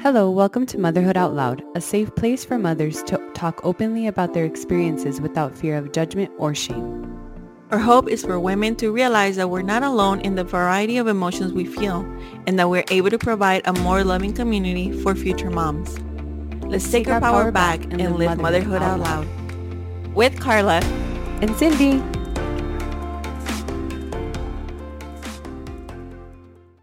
Hello, welcome to Motherhood Out Loud, a safe place for mothers to talk openly about their experiences without fear of judgment or shame. Our hope is for women to realize that we're not alone in the variety of emotions we feel and that we're able to provide a more loving community for future moms. Let's take, our, power, back and, live motherhood out loud. With Carla And Cindy.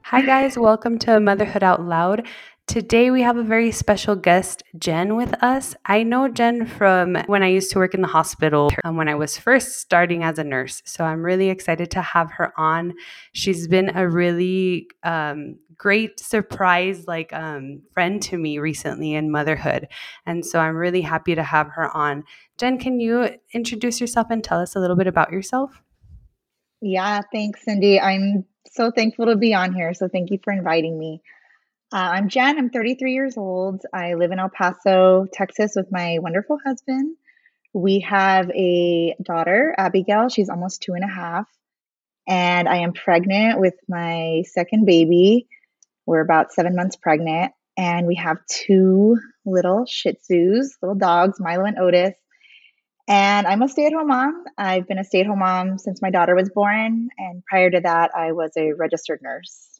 Hi, guys. Welcome to Motherhood Out Loud. Today we have a very special guest, Jen, with us. I know Jen from when I used to work in the hospital um, when I was first starting as a nurse. So I'm really excited to have her on. She's been a really um, great surprise, like um, friend to me recently in motherhood. And so I'm really happy to have her on. Jen, can you introduce yourself and tell us a little bit about yourself? Yeah, thanks, Cindy. I'm so thankful to be on here. So thank you for inviting me. Uh, I'm Jen. I'm 33 years old. I live in El Paso, Texas, with my wonderful husband. We have a daughter, Abigail. She's almost two and a half. And I am pregnant with my second baby. We're about seven months pregnant. And we have two little Shih Tzus, little dogs, Milo and Otis. And I'm a stay at home mom. I've been a stay at home mom since my daughter was born. And prior to that, I was a registered nurse.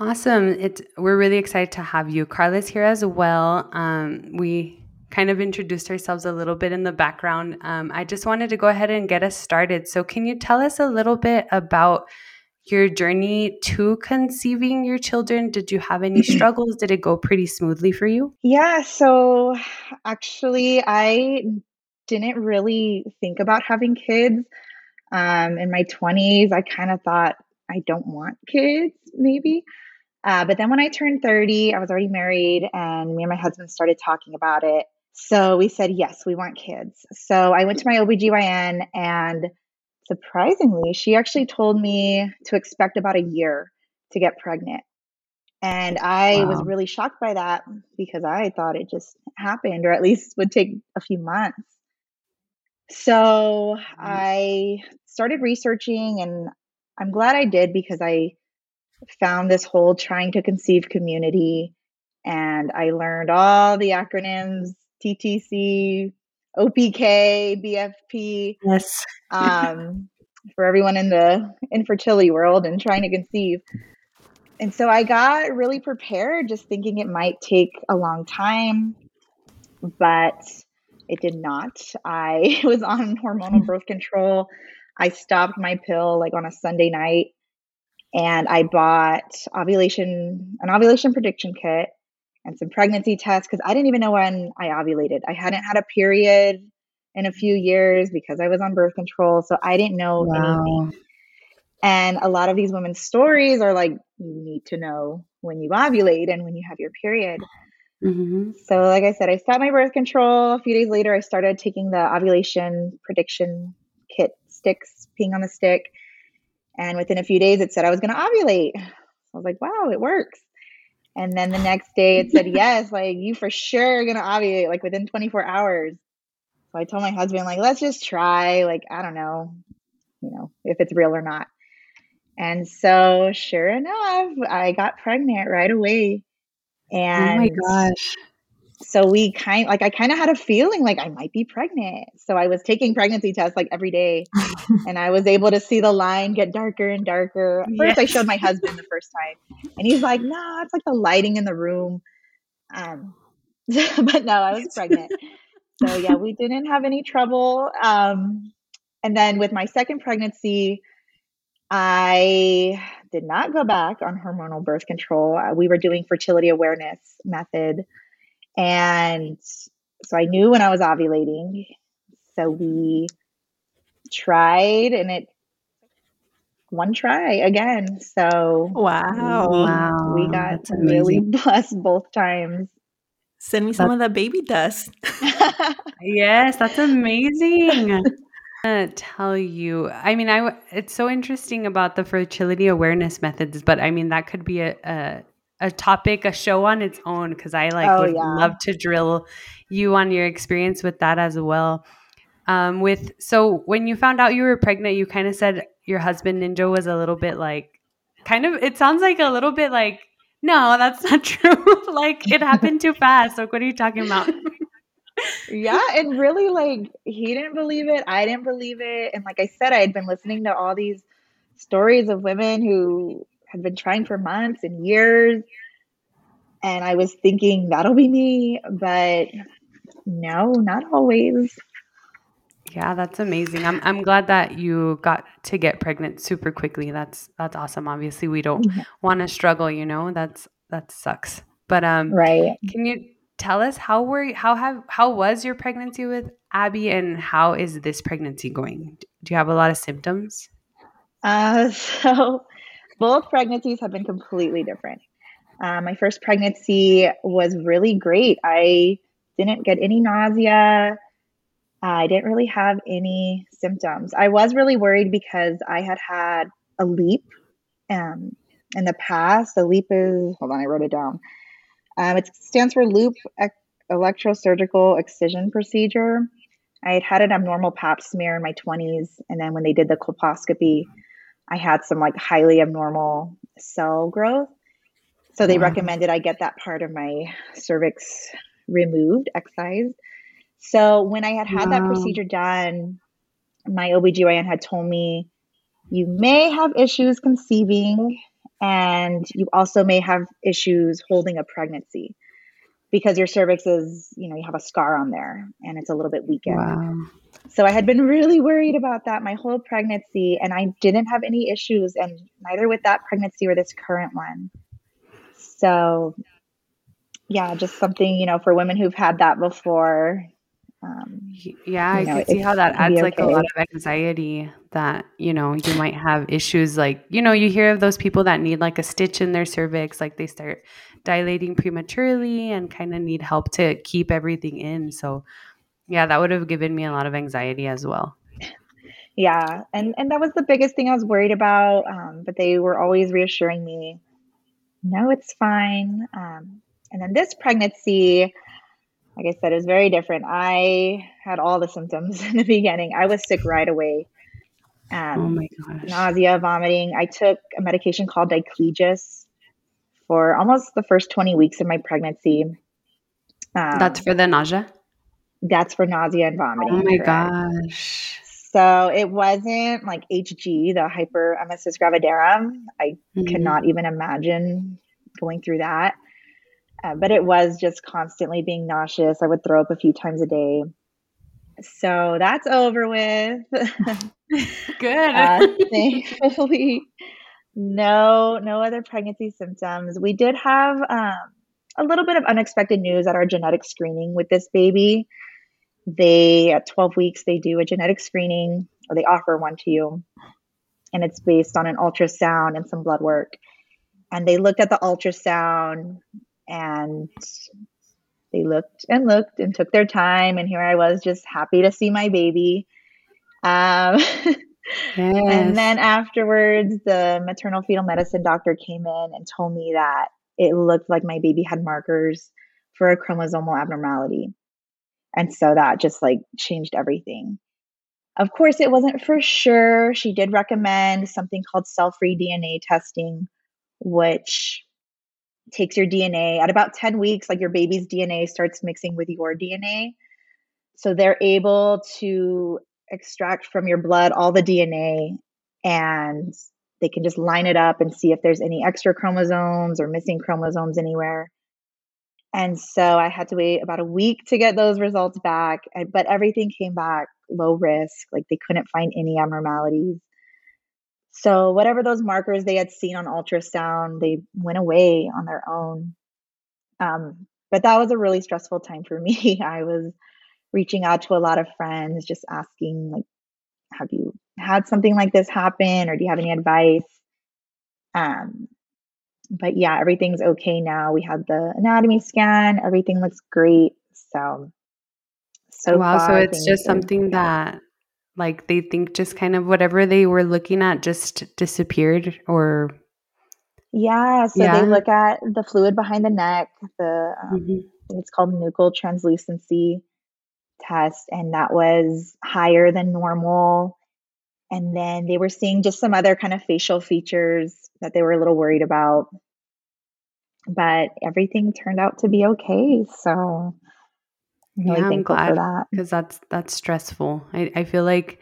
Awesome. It's we're really excited to have you. Carla's here as well. Um, we kind of introduced ourselves a little bit in the background. Um, I just wanted to go ahead and get us started. So, can you tell us a little bit about your journey to conceiving your children? Did you have any struggles? Did it go pretty smoothly for you? Yeah, so actually, I didn't really think about having kids. Um, in my 20s, I kind of thought, I don't want kids, maybe. Uh, but then when I turned 30, I was already married, and me and my husband started talking about it. So we said, yes, we want kids. So I went to my OBGYN, and surprisingly, she actually told me to expect about a year to get pregnant. And I wow. was really shocked by that because I thought it just happened, or at least would take a few months. So mm-hmm. I started researching, and I'm glad I did because I found this whole trying to conceive community and I learned all the acronyms TTC, OPK, BFP. Yes. um, for everyone in the infertility world and trying to conceive. And so I got really prepared, just thinking it might take a long time, but it did not. I was on hormonal birth control. I stopped my pill like on a Sunday night and I bought ovulation an ovulation prediction kit and some pregnancy tests because I didn't even know when I ovulated. I hadn't had a period in a few years because I was on birth control, so I didn't know wow. anything. And a lot of these women's stories are like, you need to know when you ovulate and when you have your period. Mm-hmm. So, like I said, I stopped my birth control. A few days later, I started taking the ovulation prediction kit sticks, peeing on the stick. And within a few days, it said I was going to ovulate. I was like, wow, it works. And then the next day, it said, yes, like you for sure are going to ovulate like within 24 hours. So I told my husband, like, let's just try. Like, I don't know, you know, if it's real or not. And so, sure enough, I got pregnant right away. And oh my gosh so we kind like I kind of had a feeling like I might be pregnant. So I was taking pregnancy tests like every day and I was able to see the line get darker and darker. First yes. I showed my husband the first time and he's like, "No, nah, it's like the lighting in the room." Um but no, I was pregnant. so yeah, we didn't have any trouble. Um and then with my second pregnancy, I did not go back on hormonal birth control. Uh, we were doing fertility awareness method and so I knew when I was ovulating. So we tried and it one try again. So wow. Wow. We got really blessed both times. Send me some of that baby dust. yes, that's amazing. I tell you, I mean, I it's so interesting about the fertility awareness methods, but I mean that could be a, a a topic, a show on its own because I like oh, would yeah. love to drill you on your experience with that as well. Um, with so when you found out you were pregnant, you kind of said your husband Ninja was a little bit like, kind of. It sounds like a little bit like no, that's not true. like it happened too fast. Like what are you talking about? yeah, and really like he didn't believe it, I didn't believe it, and like I said, I had been listening to all these stories of women who had been trying for months and years, and I was thinking that'll be me, but no, not always. Yeah, that's amazing. I'm I'm glad that you got to get pregnant super quickly. That's that's awesome. Obviously, we don't mm-hmm. want to struggle, you know. That's that sucks. But um right. Can you tell us how were how have how was your pregnancy with Abby and how is this pregnancy going? Do you have a lot of symptoms? Uh so both pregnancies have been completely different. Uh, my first pregnancy was really great. I didn't get any nausea. I didn't really have any symptoms. I was really worried because I had had a LEEP um, in the past. The LEEP is, hold on, I wrote it down. Um, it stands for loop electrosurgical excision procedure. I had had an abnormal pap smear in my 20s. And then when they did the colposcopy, I had some like highly abnormal cell growth. So they wow. recommended I get that part of my cervix removed, excised. So when I had had wow. that procedure done, my OBGYN had told me, you may have issues conceiving and you also may have issues holding a pregnancy because your cervix is, you know, you have a scar on there and it's a little bit weakened. Wow. So I had been really worried about that my whole pregnancy and I didn't have any issues and neither with that pregnancy or this current one. So yeah, just something, you know, for women who've had that before, um, yeah, I know, can see how that adds like a lot of anxiety that, you know, you might have issues like, you know, you hear of those people that need like a stitch in their cervix, like they start dilating prematurely and kind of need help to keep everything in. So, yeah, that would have given me a lot of anxiety as well. Yeah, and and that was the biggest thing I was worried about. Um, but they were always reassuring me, "No, it's fine." Um, and then this pregnancy, like I said, it was very different. I had all the symptoms in the beginning. I was sick right away. Um, oh my gosh. Nausea, vomiting. I took a medication called Diclegis for almost the first 20 weeks of my pregnancy. Um, that's for the nausea? That's for nausea and vomiting. Oh my correct? gosh. So it wasn't like HG, the hyperemesis gravidarum. I mm-hmm. cannot even imagine going through that. Uh, but it was just constantly being nauseous. I would throw up a few times a day. So that's over with. Good. uh, thankfully, no, no other pregnancy symptoms. We did have um, a little bit of unexpected news at our genetic screening with this baby. They at 12 weeks they do a genetic screening, or they offer one to you, and it's based on an ultrasound and some blood work. And they looked at the ultrasound and they looked and looked and took their time and here i was just happy to see my baby. Um, yes. and then afterwards the maternal fetal medicine doctor came in and told me that it looked like my baby had markers for a chromosomal abnormality. And so that just like changed everything. Of course it wasn't for sure. She did recommend something called cell-free dna testing which takes your DNA at about 10 weeks, like your baby's DNA starts mixing with your DNA. So they're able to extract from your blood all the DNA and they can just line it up and see if there's any extra chromosomes or missing chromosomes anywhere. And so I had to wait about a week to get those results back, but everything came back low risk. Like they couldn't find any abnormalities. So, whatever those markers they had seen on ultrasound, they went away on their own. Um, but that was a really stressful time for me. I was reaching out to a lot of friends, just asking, like, have you had something like this happen or do you have any advice? Um, but yeah, everything's okay now. We had the anatomy scan, everything looks great. So, so wow, far, so it's just something that like they think just kind of whatever they were looking at just disappeared or yeah so yeah. they look at the fluid behind the neck the um, mm-hmm. it's called nuchal translucency test and that was higher than normal and then they were seeing just some other kind of facial features that they were a little worried about but everything turned out to be okay. So really yeah, I'm thankful for glad that. because that's that's stressful. I, I feel like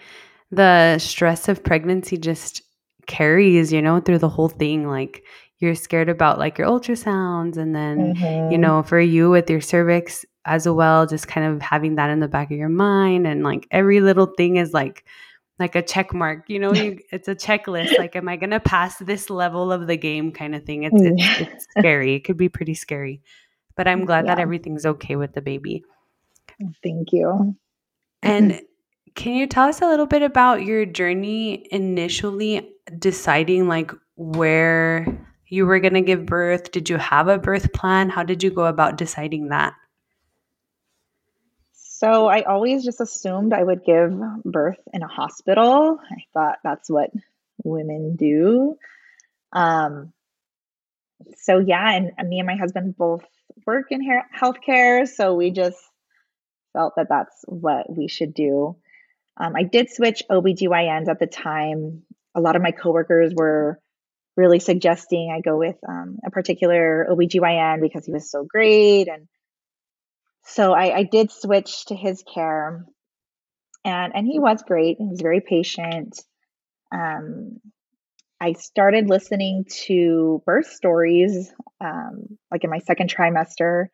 the stress of pregnancy just carries, you know, through the whole thing. Like you're scared about like your ultrasounds and then, you hmm know, for you with your cervix as well, just kind of having that in the back of your mind and like every little thing is like like a check mark, you know, you it's a checklist. Like, am I gonna pass this level of the game kind of thing? It's it's it's scary. It could be pretty scary. But I'm glad that everything's okay with the baby. Thank you. And can you tell us a little bit about your journey initially deciding like where you were going to give birth? Did you have a birth plan? How did you go about deciding that? So I always just assumed I would give birth in a hospital. I thought that's what women do. Um, so yeah, and and me and my husband both work in hair- healthcare, so we just felt that that's what we should do. Um, I did switch OBGYNs at the time. A lot of my coworkers were really suggesting I go with um, a particular OBGYN because he was so great. And so I, I did switch to his care. And, and he was great. He was very patient. Um, I started listening to birth stories um, like in my second trimester.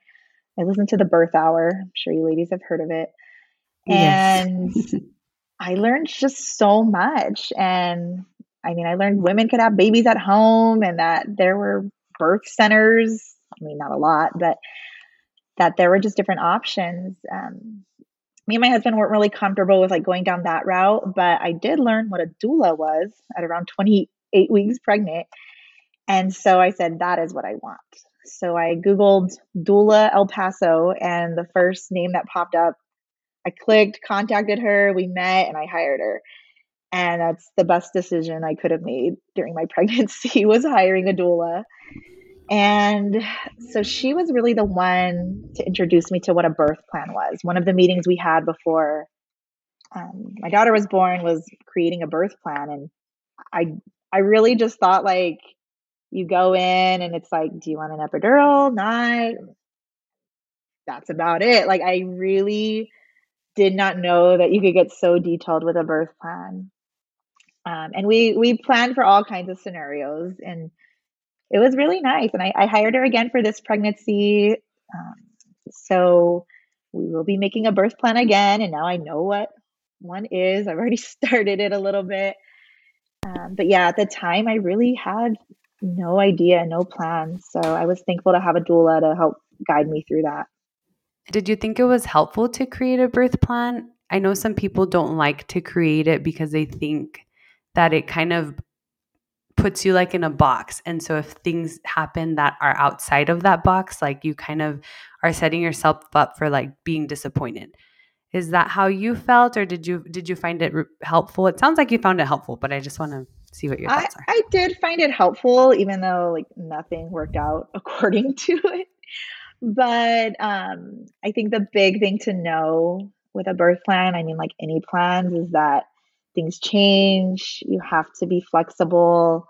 I listened to the birth hour. I'm sure you ladies have heard of it. Yes. And I learned just so much. And I mean, I learned women could have babies at home and that there were birth centers. I mean, not a lot, but that there were just different options. Um, me and my husband weren't really comfortable with like going down that route, but I did learn what a doula was at around 28 weeks pregnant. And so I said, that is what I want. So I Googled doula El Paso, and the first name that popped up, I clicked, contacted her, we met, and I hired her. And that's the best decision I could have made during my pregnancy was hiring a doula. And so she was really the one to introduce me to what a birth plan was. One of the meetings we had before um, my daughter was born was creating a birth plan, and I I really just thought like you go in and it's like, do you want an epidural? Not. That's about it. Like I really did not know that you could get so detailed with a birth plan. Um, and we we planned for all kinds of scenarios, and it was really nice. And I, I hired her again for this pregnancy. Um, so we will be making a birth plan again. And now I know what one is. I've already started it a little bit. Um, but yeah, at the time, I really had no idea, no plan. So I was thankful to have a doula to help guide me through that. Did you think it was helpful to create a birth plan? I know some people don't like to create it because they think that it kind of puts you like in a box. And so if things happen that are outside of that box, like you kind of are setting yourself up for like being disappointed. Is that how you felt or did you did you find it helpful? It sounds like you found it helpful, but I just want to see what your I, thoughts are. I did find it helpful, even though like nothing worked out according to it. But um, I think the big thing to know with a birth plan, I mean, like any plans, is that things change. You have to be flexible.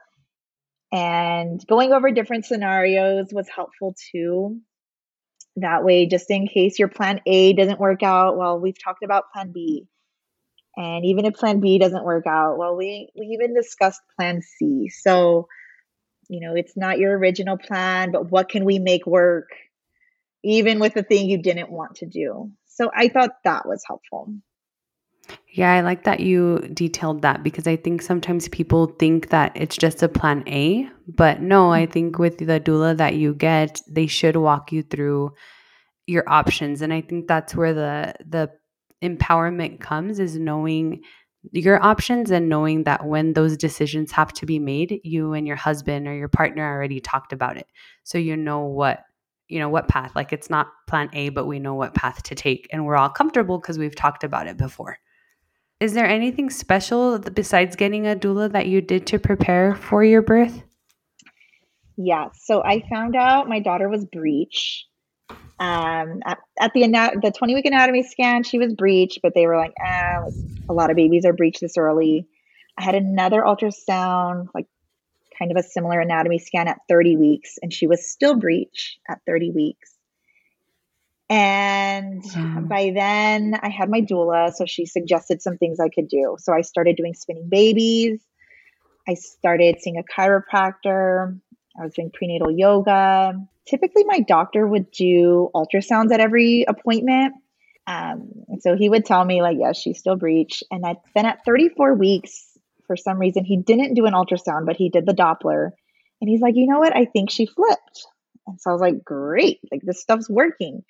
And going over different scenarios was helpful too. That way, just in case your plan A doesn't work out, well, we've talked about plan B. And even if plan B doesn't work out, well, we, we even discussed plan C. So, you know, it's not your original plan, but what can we make work even with the thing you didn't want to do? So I thought that was helpful. Yeah, I like that you detailed that because I think sometimes people think that it's just a plan A, but no, I mm-hmm. think with the doula that you get, they should walk you through your options and I think that's where the the empowerment comes is knowing your options and knowing that when those decisions have to be made, you and your husband or your partner already talked about it. So you know what you know what path like it's not plan A but we know what path to take and we're all comfortable because we've talked about it before. Is there anything special besides getting a doula that you did to prepare for your birth? Yeah. So I found out my daughter was breech. Um, at, at the the 20 week anatomy scan, she was breech, but they were like, ah, a lot of babies are breech this early. I had another ultrasound like kind of a similar anatomy scan at 30 weeks, and she was still breech at 30 weeks. And mm. by then, I had my doula, so she suggested some things I could do. So I started doing spinning babies. I started seeing a chiropractor. I was doing prenatal yoga. Typically, my doctor would do ultrasounds at every appointment. Um, so he would tell me, like, yes, she's still breech. And I, then at 34 weeks, for some reason, he didn't do an ultrasound, but he did the Doppler. And he's like, you know what? I think she flipped. And so I was like, great, like this stuff's working.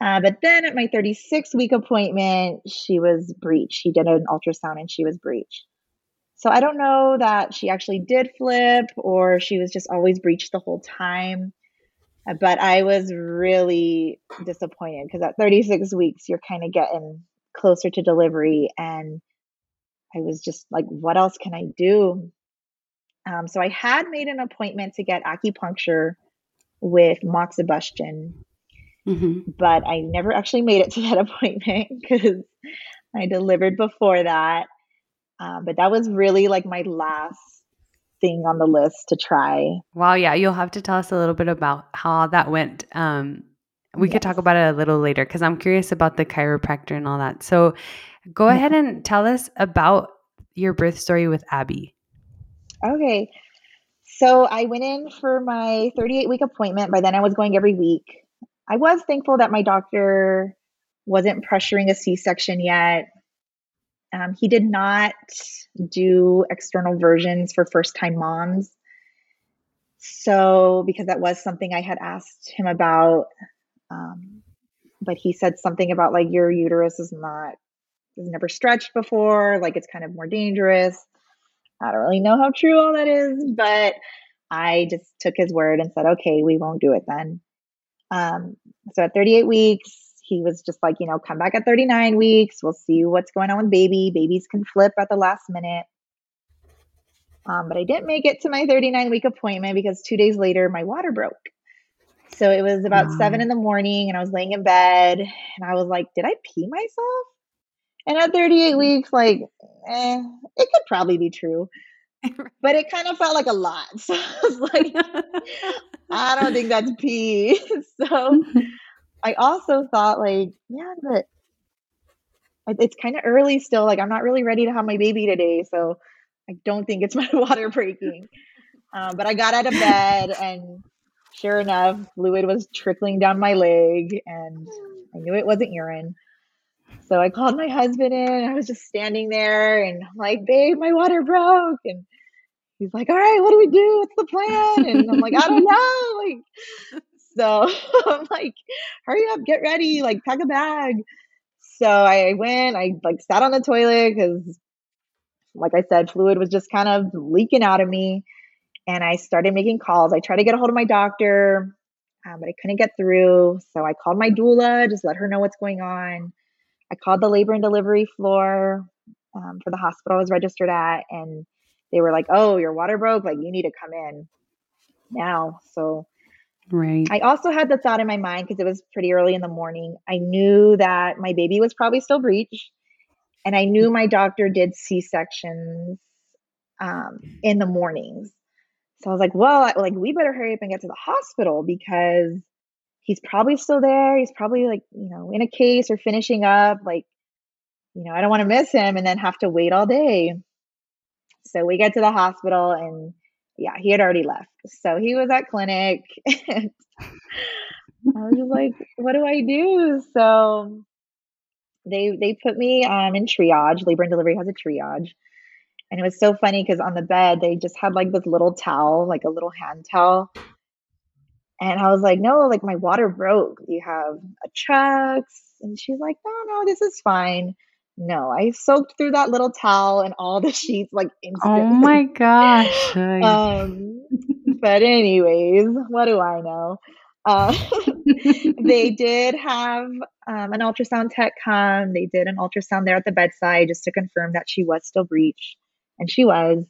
Uh, but then at my 36 week appointment, she was breech. He did an ultrasound and she was breech. So I don't know that she actually did flip or she was just always breech the whole time. But I was really disappointed because at 36 weeks, you're kind of getting closer to delivery. And I was just like, what else can I do? Um, so I had made an appointment to get acupuncture with moxibustion Mm-hmm. But I never actually made it to that appointment because I delivered before that. Um, but that was really like my last thing on the list to try. Wow, yeah, you'll have to tell us a little bit about how that went. Um, we yes. could talk about it a little later because I'm curious about the chiropractor and all that. So go yeah. ahead and tell us about your birth story with Abby. Okay. So I went in for my 38 week appointment. By then I was going every week. I was thankful that my doctor wasn't pressuring a C section yet. Um, he did not do external versions for first time moms. So, because that was something I had asked him about, um, but he said something about like your uterus is not, has never stretched before, like it's kind of more dangerous. I don't really know how true all that is, but I just took his word and said, okay, we won't do it then. Um, so at 38 weeks, he was just like, you know, come back at 39 weeks. We'll see what's going on with baby. Babies can flip at the last minute. Um, but I didn't make it to my 39 week appointment because two days later, my water broke. So it was about wow. seven in the morning, and I was laying in bed, and I was like, did I pee myself? And at 38 weeks, like, eh, it could probably be true. but it kind of felt like a lot. So I was like, I don't think that's pee. so I also thought, like, yeah, but it's kind of early still. Like, I'm not really ready to have my baby today. So I don't think it's my water breaking. Um, but I got out of bed and sure enough, fluid was trickling down my leg and I knew it wasn't urine. So I called my husband in. I was just standing there and I'm like, babe, my water broke. And he's like, all right, what do we do? What's the plan? And I'm like, I don't know. Like, so I'm like, hurry up, get ready, like pack a bag. So I went, I like sat on the toilet because, like I said, fluid was just kind of leaking out of me. And I started making calls. I tried to get a hold of my doctor, um, but I couldn't get through. So I called my doula, just let her know what's going on. I called the labor and delivery floor um, for the hospital I was registered at, and they were like, "Oh, your water broke. Like you need to come in now." So Right. I also had the thought in my mind because it was pretty early in the morning. I knew that my baby was probably still breech, and I knew my doctor did C sections um, in the mornings. So I was like, well, like we better hurry up and get to the hospital because he's probably still there. He's probably like, you know, in a case or finishing up. Like, you know, I don't want to miss him and then have to wait all day. So we get to the hospital and yeah, he had already left. So he was at clinic. I was just like, what do I do? So they they put me um in triage. Labor and delivery has a triage. And it was so funny because on the bed they just had like this little towel, like a little hand towel. And I was like, no, like my water broke. You have a chucks? And she's like, no, no, this is fine. No, I soaked through that little towel and all the sheets like instantly. Oh my gosh. um, but anyways, what do I know? Uh, they did have um, an ultrasound tech come. They did an ultrasound there at the bedside just to confirm that she was still breech, and she was.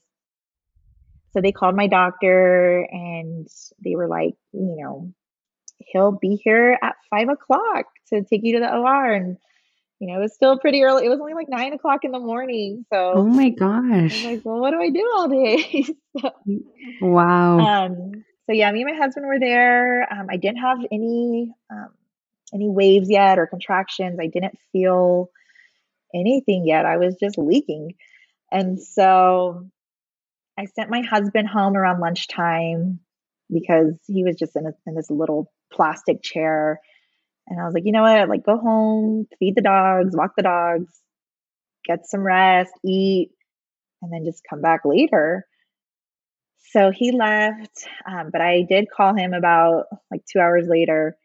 So they called my doctor and they were like, you know, he'll be here at five o'clock to take you to the OR and you know, it was still pretty early. It was only like nine o'clock in the morning. So Oh my gosh. like, well, what do I do all day? so, Wow. um, so yeah, me and my husband were there. Um, I didn't have any um, any waves yet or contractions. I didn't feel anything yet. I was just leaking, and so I sent my husband home around lunchtime because he was just in, a, in this little plastic chair. And I was like, you know what? Like, go home, feed the dogs, walk the dogs, get some rest, eat, and then just come back later. So he left, um, but I did call him about like two hours later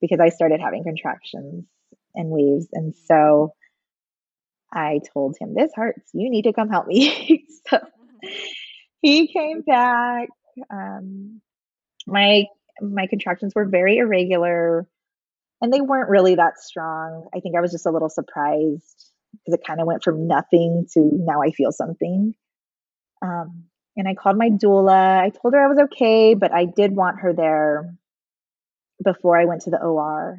because I started having contractions and waves. And so I told him, This hurts. You need to come help me. so he came back. Um, my my contractions were very irregular and they weren't really that strong. I think I was just a little surprised because it kind of went from nothing to now I feel something. Um, and I called my doula. I told her I was okay, but I did want her there before I went to the OR.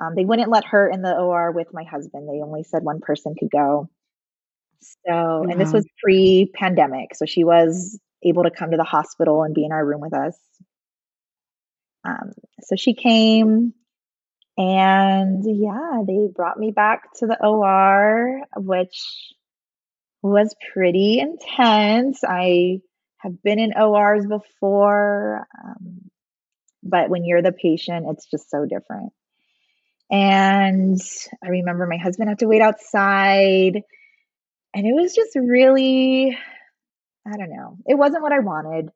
Um, they wouldn't let her in the OR with my husband. They only said one person could go. So, and this was pre pandemic. So she was able to come to the hospital and be in our room with us. Um, so she came and yeah, they brought me back to the OR, which was pretty intense. I have been in ORs before, um, but when you're the patient, it's just so different. And I remember my husband had to wait outside, and it was just really, I don't know, it wasn't what I wanted,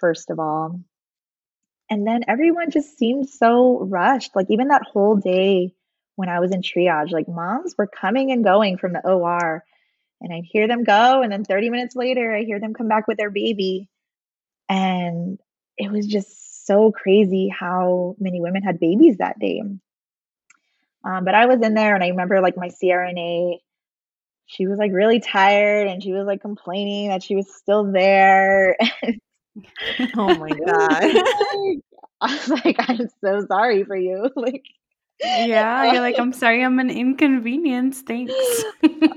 first of all. And then everyone just seemed so rushed. Like, even that whole day when I was in triage, like, moms were coming and going from the OR, and I'd hear them go. And then 30 minutes later, I hear them come back with their baby. And it was just so crazy how many women had babies that day. Um, but I was in there, and I remember like my CRNA, she was like really tired, and she was like complaining that she was still there. Oh my God. I was like, I'm so sorry for you. Like, Yeah, you're like, I'm sorry, I'm an inconvenience. Thanks.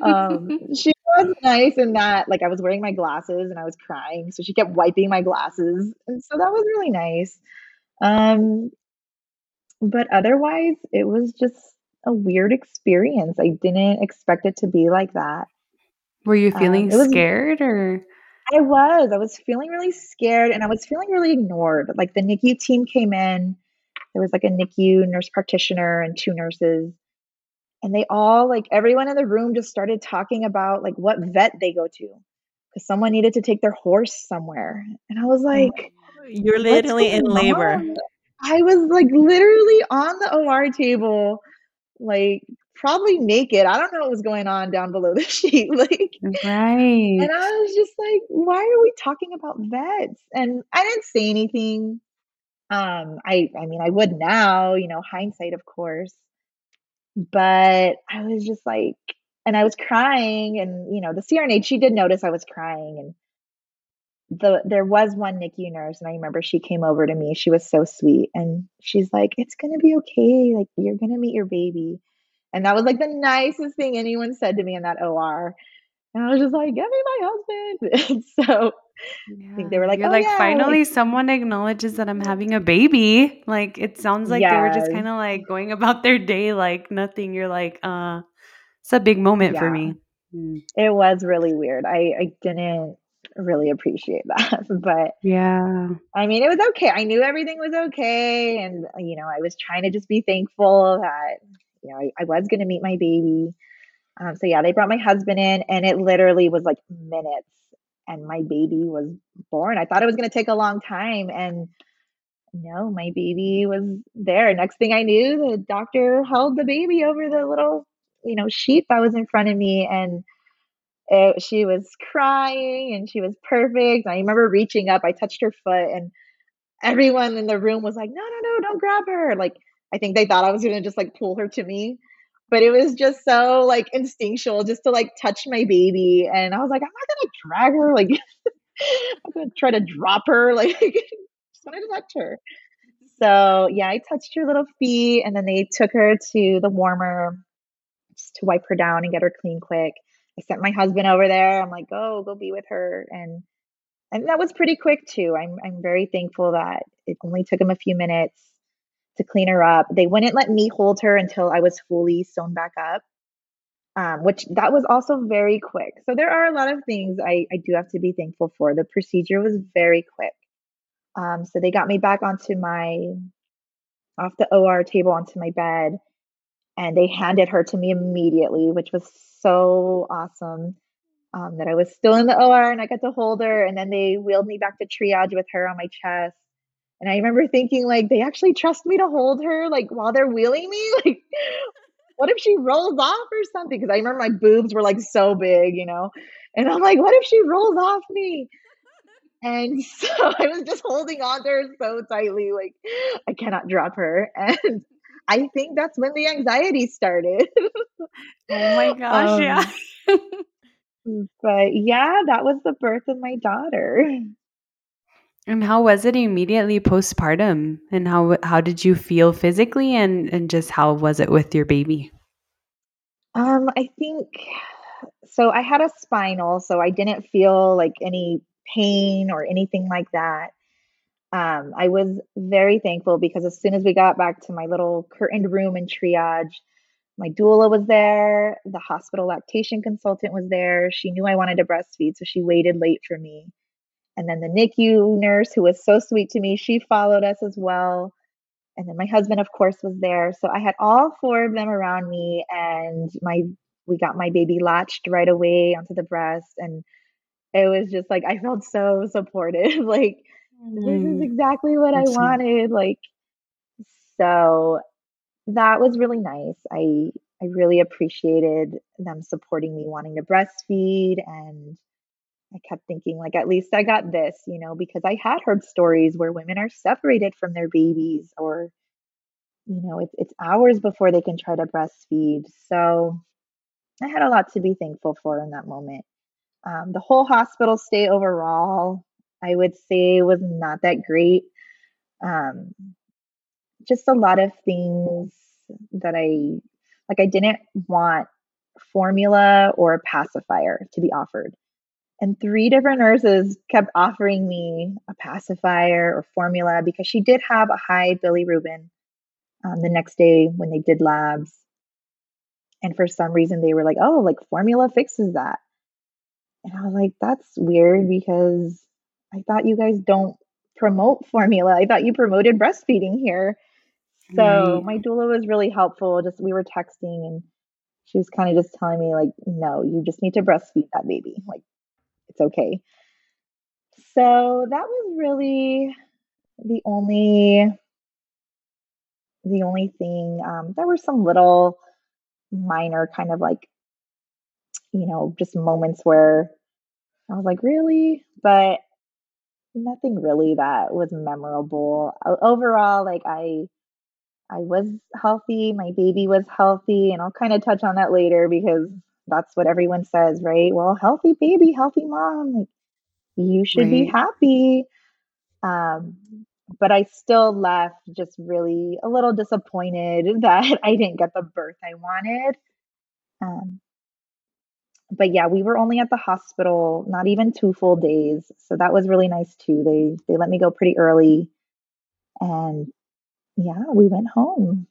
um, she was nice in that, like, I was wearing my glasses and I was crying, so she kept wiping my glasses, and so that was really nice. Um, but otherwise, it was just a weird experience. I didn't expect it to be like that. Were you Um, feeling it was scared or? I was. I was feeling really scared and I was feeling really ignored. Like the NICU team came in, there was like a NICU nurse practitioner and two nurses. And they all, like everyone in the room just started talking about like what vet they go to because someone needed to take their horse somewhere. And I was oh like, You're literally in labor. on? I was like literally on the OR table, like probably naked. I don't know what was going on down below the sheet. Like, Right. and I was just like, why are we talking about vets? And I didn't say anything. Um, I I mean, I would now, you know, hindsight, of course. But I was just like, and I was crying, and you know, the CRNA, she did notice I was crying, and the there was one NICU nurse, and I remember she came over to me. She was so sweet, and she's like, "It's gonna be okay. Like, you're gonna meet your baby." And that was like the nicest thing anyone said to me in that OR. And I was just like, "Give me my husband." And so I think they were like, You're "Oh like, yeah, finally someone acknowledges that I'm having a baby. Like it sounds like they were just kind of like going about their day like nothing. You're like, uh, it's a big moment for me. Mm. It was really weird. I I didn't really appreciate that, but Yeah. I mean, it was okay. I knew everything was okay, and you know, I was trying to just be thankful that you know I, I was going to meet my baby. Um, so yeah, they brought my husband in, and it literally was like minutes, and my baby was born. I thought it was going to take a long time, and no, my baby was there. Next thing I knew, the doctor held the baby over the little, you know, sheet that was in front of me, and it, she was crying, and she was perfect. I remember reaching up, I touched her foot, and everyone in the room was like, "No, no, no, don't grab her." Like, I think they thought I was gonna just like pull her to me, but it was just so like instinctual just to like touch my baby, and I was like, "I'm not gonna drag her, like, I'm gonna try to drop her, like, just wanted to touch her." So yeah, I touched her little feet, and then they took her to the warmer, just to wipe her down and get her clean quick. I sent my husband over there. I'm like, go, go be with her. And and that was pretty quick too. I'm I'm very thankful that it only took him a few minutes to clean her up. They wouldn't let me hold her until I was fully sewn back up. Um, which that was also very quick. So there are a lot of things I, I do have to be thankful for. The procedure was very quick. Um, so they got me back onto my off the OR table onto my bed and they handed her to me immediately, which was so awesome. Um, that I was still in the OR and I got to hold her, and then they wheeled me back to triage with her on my chest. And I remember thinking, like, they actually trust me to hold her, like, while they're wheeling me. Like, what if she rolls off or something? Because I remember my boobs were like so big, you know? And I'm like, what if she rolls off me? And so I was just holding on to her so tightly, like, I cannot drop her. And I think that's when the anxiety started. oh my gosh, um, yeah. but yeah, that was the birth of my daughter. And how was it immediately postpartum? And how how did you feel physically and and just how was it with your baby? Um, I think so I had a spinal, so I didn't feel like any pain or anything like that. Um, I was very thankful because as soon as we got back to my little curtained room in triage, my doula was there, the hospital lactation consultant was there. She knew I wanted to breastfeed, so she waited late for me. And then the NICU nurse, who was so sweet to me, she followed us as well. And then my husband, of course, was there. So I had all four of them around me, and my we got my baby latched right away onto the breast, and it was just like I felt so supported. like this is mm. exactly what I wanted. Like, so that was really nice. I I really appreciated them supporting me wanting to breastfeed and I kept thinking like at least I got this, you know, because I had heard stories where women are separated from their babies or you know, it's it's hours before they can try to breastfeed. So I had a lot to be thankful for in that moment. Um, the whole hospital stay overall I would say was not that great. Um, just a lot of things that I like. I didn't want formula or pacifier to be offered. And three different nurses kept offering me a pacifier or formula because she did have a high bilirubin um, the next day when they did labs. And for some reason, they were like, oh, like formula fixes that. And I was like, that's weird because I thought you guys don't promote formula. I thought you promoted breastfeeding here. So right. my doula was really helpful. Just we were texting and she was kind of just telling me like, no, you just need to breastfeed that baby. Like it's okay. So that was really the only the only thing. Um, there were some little minor kind of like, you know, just moments where I was like, really? But nothing really that was memorable. Overall, like I I was healthy, my baby was healthy, and I'll kind of touch on that later because that's what everyone says, right? Well, healthy baby, healthy mom, like you should right. be happy. Um but I still left just really a little disappointed that I didn't get the birth I wanted. Um, but yeah, we were only at the hospital not even two full days, so that was really nice too. They they let me go pretty early, and yeah, we went home.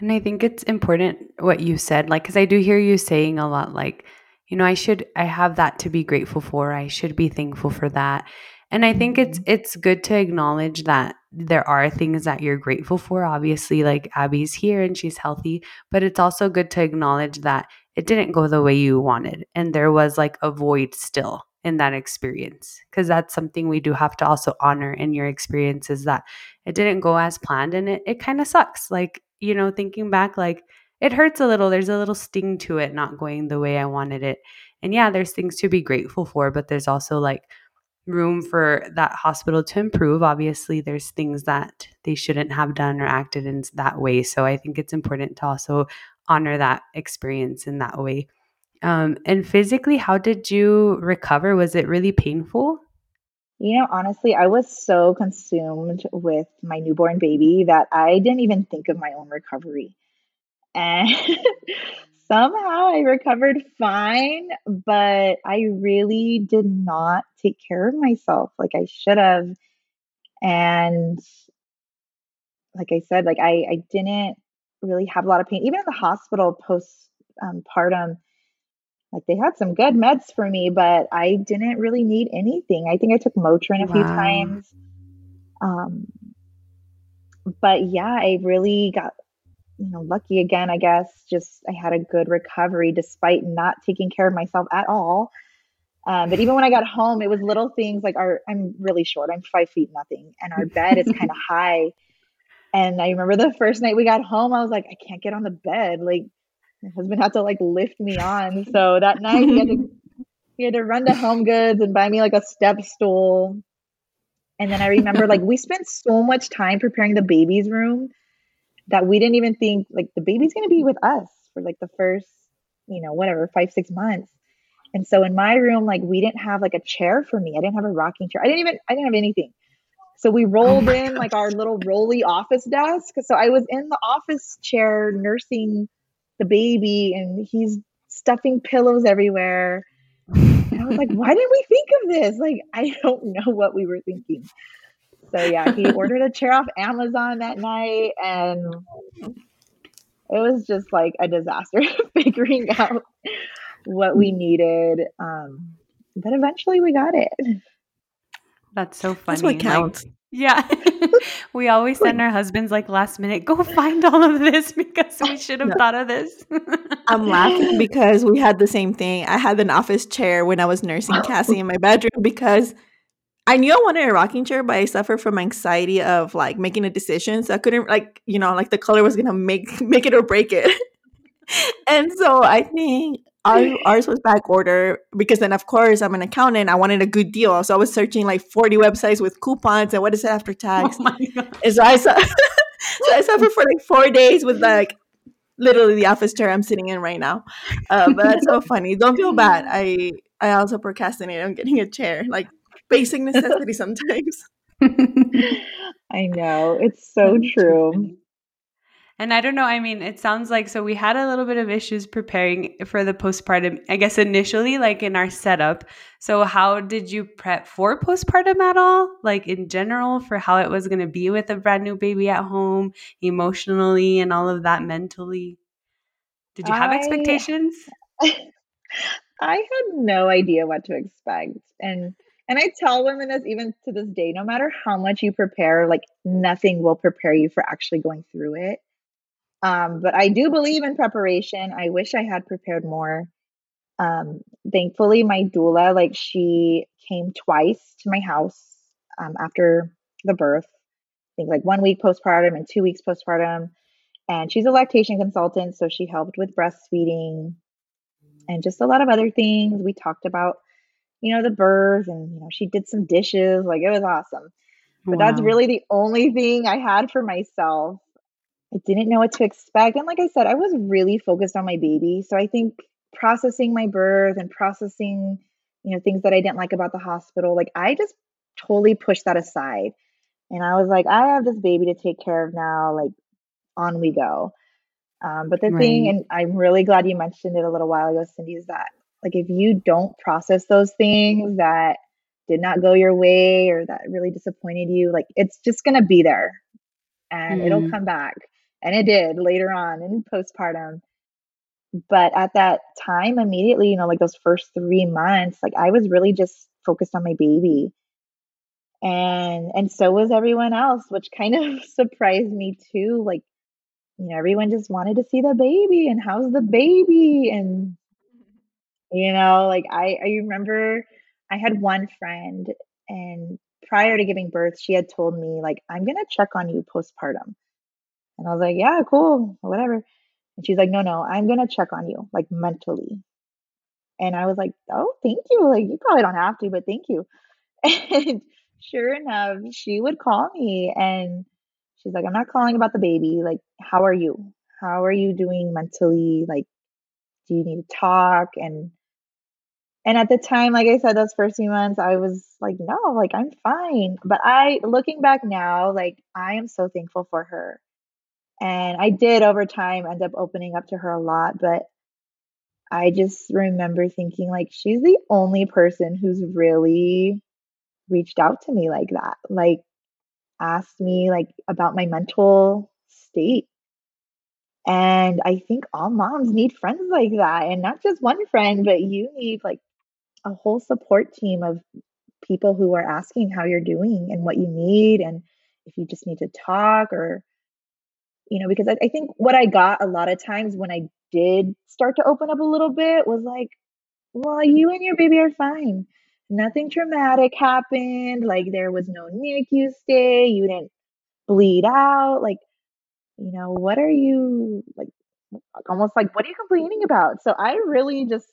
And I think it's important what you said, like, because I do hear you saying a lot, like, you know, I should, I have that to be grateful for. I should be thankful for that. And I think it's mm-hmm. it's good to acknowledge that there are things that you're grateful for. Obviously, like Abby's here and she's healthy, but it's also good to acknowledge that it didn't go the way you wanted and there was like a void still in that experience because that's something we do have to also honor in your experience is that it didn't go as planned and it, it kind of sucks like you know thinking back like it hurts a little there's a little sting to it not going the way i wanted it and yeah there's things to be grateful for but there's also like room for that hospital to improve obviously there's things that they shouldn't have done or acted in that way so i think it's important to also honor that experience in that way. Um, and physically, how did you recover? Was it really painful? You know, honestly, I was so consumed with my newborn baby that I didn't even think of my own recovery. and somehow I recovered fine, but I really did not take care of myself like I should have. And like I said, like I, I didn't really have a lot of pain. Even in the hospital post um, like they had some good meds for me, but I didn't really need anything. I think I took Motrin a wow. few times. Um, but yeah, I really got you know lucky again. I guess just I had a good recovery despite not taking care of myself at all. Um, but even when I got home, it was little things like our I'm really short. I'm five feet nothing, and our bed is kind of high. And I remember the first night we got home, I was like, I can't get on the bed. Like my husband had to like lift me on. So that night he had to he had to run to Home Goods and buy me like a step stool. And then I remember like we spent so much time preparing the baby's room that we didn't even think like the baby's gonna be with us for like the first, you know, whatever, five, six months. And so in my room, like we didn't have like a chair for me. I didn't have a rocking chair. I didn't even I didn't have anything. So we oh rolled oh in like our little rolly office desk. So I was in the office chair nursing the baby and he's stuffing pillows everywhere. And I was like, why didn't we think of this? Like, I don't know what we were thinking. So yeah, he ordered a chair off Amazon that night and it was just like a disaster figuring out what we needed. Um, but eventually we got it. That's so funny. That's what counts. Like, yeah. we always send our husbands like last minute, go find all of this because we should have thought of this. I'm laughing because we had the same thing. I had an office chair when I was nursing Cassie in my bedroom because I knew I wanted a rocking chair, but I suffered from anxiety of like making a decision. So I couldn't like, you know, like the color was gonna make make it or break it. and so I think our, ours was back order because then of course I'm an accountant. I wanted a good deal. So I was searching like 40 websites with coupons and what is it after tax. Oh and so I saw so I suffered for like four days with like literally the office chair I'm sitting in right now. Uh, but that's so funny. Don't feel bad. I I also procrastinate on getting a chair. Like basic necessity sometimes. I know. It's so true. And I don't know, I mean, it sounds like so we had a little bit of issues preparing for the postpartum, I guess initially, like in our setup. So, how did you prep for postpartum at all? Like in general, for how it was going to be with a brand new baby at home, emotionally, and all of that mentally? Did you have I, expectations? I had no idea what to expect. And and I tell women this even to this day no matter how much you prepare, like nothing will prepare you for actually going through it. Um, but I do believe in preparation. I wish I had prepared more. Um, thankfully, my doula, like, she came twice to my house um, after the birth. I think like one week postpartum and two weeks postpartum. And she's a lactation consultant, so she helped with breastfeeding and just a lot of other things. We talked about, you know, the birth and, you know, she did some dishes. Like, it was awesome. But wow. that's really the only thing I had for myself. I didn't know what to expect. And like I said, I was really focused on my baby. So I think processing my birth and processing, you know, things that I didn't like about the hospital, like I just totally pushed that aside. And I was like, I have this baby to take care of now. Like, on we go. Um, but the right. thing, and I'm really glad you mentioned it a little while ago, Cindy, is that like if you don't process those things that did not go your way or that really disappointed you, like it's just gonna be there and mm. it'll come back. And it did later on in postpartum. But at that time, immediately, you know, like those first three months, like I was really just focused on my baby. And and so was everyone else, which kind of surprised me too. Like, you know, everyone just wanted to see the baby and how's the baby? And you know, like I, I remember I had one friend and prior to giving birth, she had told me, like, I'm gonna check on you postpartum. And I was like, yeah, cool, whatever. And she's like, no, no, I'm going to check on you, like mentally. And I was like, oh, thank you. Like, you probably don't have to, but thank you. And sure enough, she would call me and she's like, I'm not calling about the baby. Like, how are you? How are you doing mentally? Like, do you need to talk? And and at the time, like I said, those first few months, I was like, no, like I'm fine. But I, looking back now, like I am so thankful for her And I did over time end up opening up to her a lot, but I just remember thinking like she's the only person who's really reached out to me like that. Like asked me like about my mental state. And I think all moms need friends like that and not just one friend, but you need like a whole support team of people who are asking how you're doing and what you need and if you just need to talk or you know because I, I think what i got a lot of times when i did start to open up a little bit was like well you and your baby are fine. Nothing traumatic happened. Like there was no nicu stay. You didn't bleed out. Like you know what are you like almost like what are you complaining about? So i really just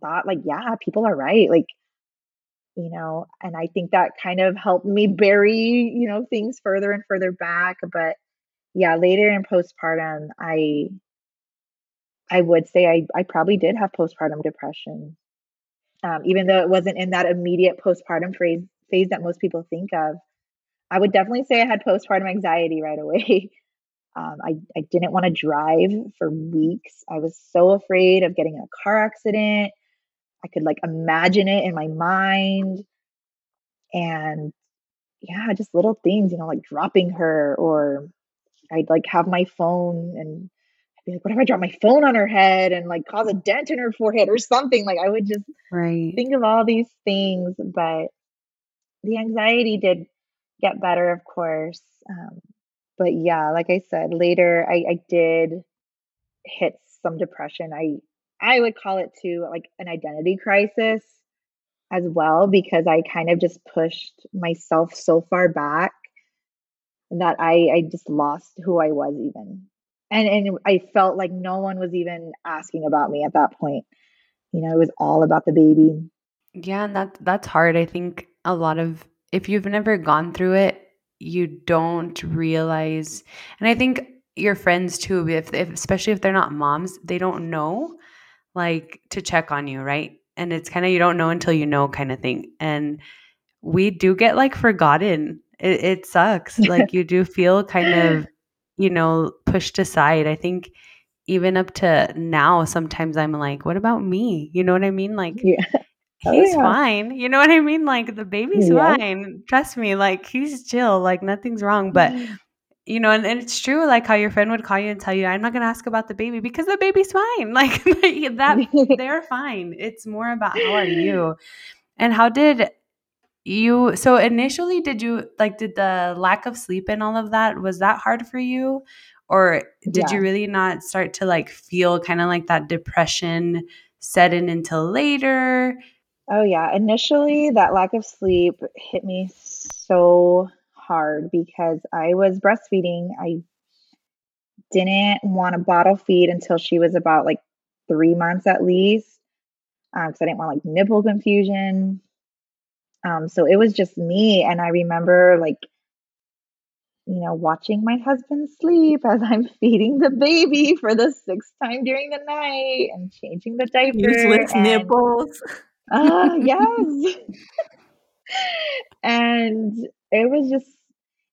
thought like yeah people are right. Like you know and i think that kind of helped me bury you know things further and further back but yeah later in postpartum i i would say i i probably did have postpartum depression. Um, even though it wasn't in that immediate postpartum phase phase that most people think of i would definitely say i had postpartum anxiety right away. Um, I, I didn't want to drive for weeks. I was so afraid of getting in a car accident. I could like imagine it in my mind. And yeah, just little things, you know, like dropping her or I'd like have my phone and I'd be like, what if I drop my phone on her head and like cause a dent in her forehead or something? Like I would just right. think of all these things, but the anxiety did get better, of course. Um, but yeah, like I said, later I, I did hit some depression. I I would call it too like an identity crisis as well because I kind of just pushed myself so far back that I I just lost who I was even. And and I felt like no one was even asking about me at that point. You know, it was all about the baby. Yeah, and that that's hard. I think a lot of if you've never gone through it, you don't realize. And I think your friends too, if, if especially if they're not moms, they don't know like to check on you, right? And it's kind of you don't know until you know kind of thing. And we do get like forgotten. It, it sucks. like you do feel kind of, you know, pushed aside. I think even up to now, sometimes I'm like, what about me? You know what I mean? Like, yeah. Oh, he's yeah. fine. You know what I mean? Like the baby's yeah. fine. Trust me. Like he's chill. Like nothing's wrong. But mm-hmm. you know, and, and it's true, like how your friend would call you and tell you, I'm not going to ask about the baby because the baby's fine. Like that, they're fine. It's more about how are you? And how did you, so initially, did you, like, did the lack of sleep and all of that, was that hard for you? Or did yeah. you really not start to like feel kind of like that depression set in until later? Oh, yeah. Initially, that lack of sleep hit me so hard because I was breastfeeding. I didn't want to bottle feed until she was about like three months at least because um, I didn't want like nipple confusion. Um, so it was just me. And I remember like, you know, watching my husband sleep as I'm feeding the baby for the sixth time during the night and changing the diaper. Useless and, nipples. Uh, yes. and it was just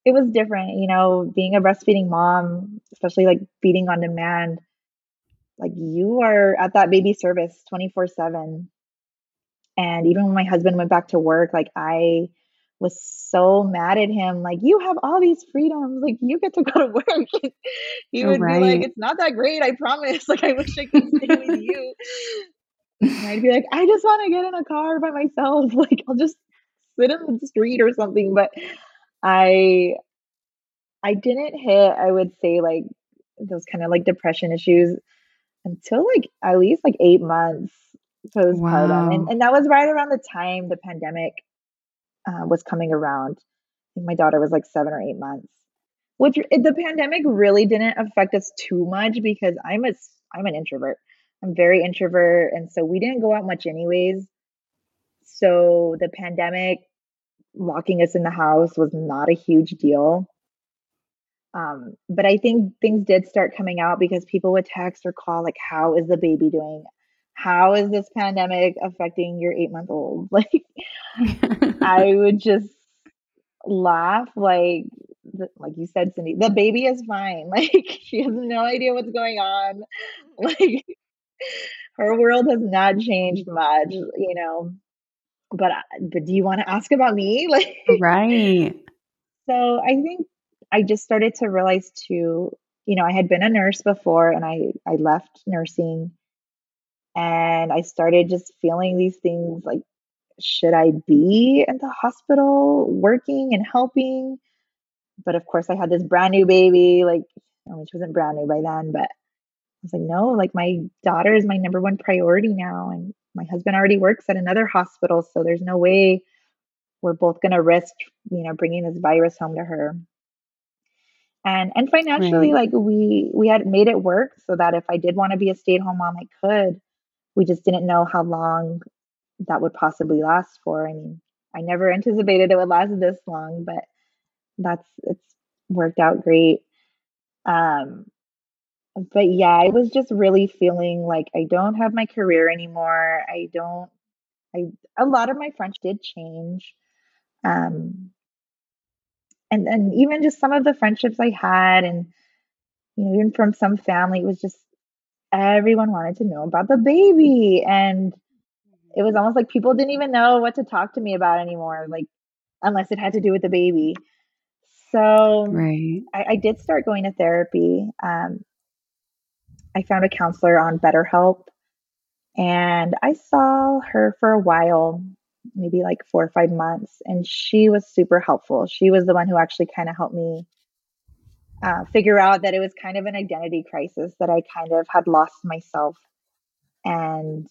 it was different, you know, being a breastfeeding mom, especially like feeding on demand. Like you are at that baby service 24 7. And even when my husband went back to work, like I was so mad at him. Like, you have all these freedoms. Like, you get to go to work. he oh, would right. be like, It's not that great. I promise. Like, I wish I could stay with you. And I'd be like, I just want to get in a car by myself. Like, I'll just sit in the street or something. But I I didn't hit, I would say, like those kind of like depression issues until like at least like eight months postpartum. Wow. And, and that was right around the time the pandemic uh, was coming around. My daughter was like seven or eight months, which the pandemic really didn't affect us too much because I'm a I'm an introvert. I'm very introvert, and so we didn't go out much anyways. So the pandemic locking us in the house was not a huge deal. Um, but I think things did start coming out because people would text or call, like, how is the baby doing? How is this pandemic affecting your eight month old? Like, I would just laugh, like, like you said, Cindy, the baby is fine. Like she has no idea what's going on. Mm-hmm. Like her world has not changed much, you know. But uh, but do you want to ask about me? Like right. So I think I just started to realize too, you know, I had been a nurse before and I I left nursing and I started just feeling these things like should I be in the hospital working and helping? But of course I had this brand new baby, like I mean she wasn't brand new by then, but I was like, no, like my daughter is my number one priority now. And my husband already works at another hospital. So there's no way we're both going to risk, you know, bringing this virus home to her. And, and financially, right. like we, we had made it work so that if I did want to be a stay at home mom, I could. We just didn't know how long that would possibly last for. I mean, I never anticipated it would last this long, but that's, it's worked out great. Um, but yeah, I was just really feeling like I don't have my career anymore. I don't I a lot of my French did change. Um and and even just some of the friendships I had and you know, even from some family, it was just everyone wanted to know about the baby and it was almost like people didn't even know what to talk to me about anymore, like unless it had to do with the baby. So right. I, I did start going to therapy. Um, I found a counselor on BetterHelp and I saw her for a while, maybe like four or five months, and she was super helpful. She was the one who actually kind of helped me uh, figure out that it was kind of an identity crisis, that I kind of had lost myself. And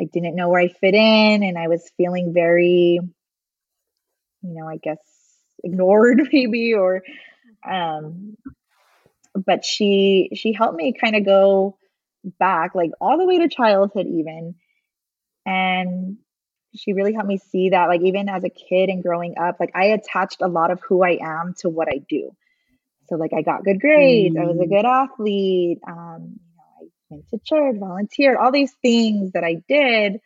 I didn't know where I fit in, and I was feeling very, you know, I guess ignored maybe or um but she she helped me kind of go back like all the way to childhood even. And she really helped me see that like even as a kid and growing up like i attached a lot of who i am to what i do so like i got good grades mm. i was a mm. good athlete um you know i went to church volunteered all these things that i did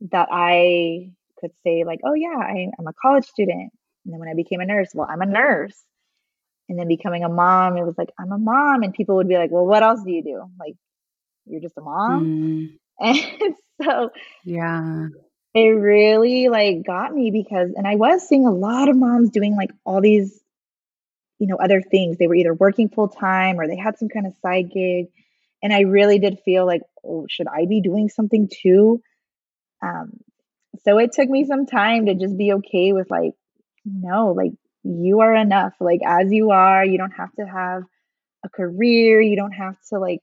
that i could say like oh yeah I, i'm a college student and then when i became a nurse well i'm a nurse and then becoming a mom it was like i'm a mom and people would be like well what else do you do like you're just a mom mm. and so yeah it really like got me because and i was seeing a lot of moms doing like all these you know other things. They were either working full time or they had some kind of side gig. And i really did feel like oh should i be doing something too? Um so it took me some time to just be okay with like no like you are enough. Like as you are you don't have to have a career. You don't have to like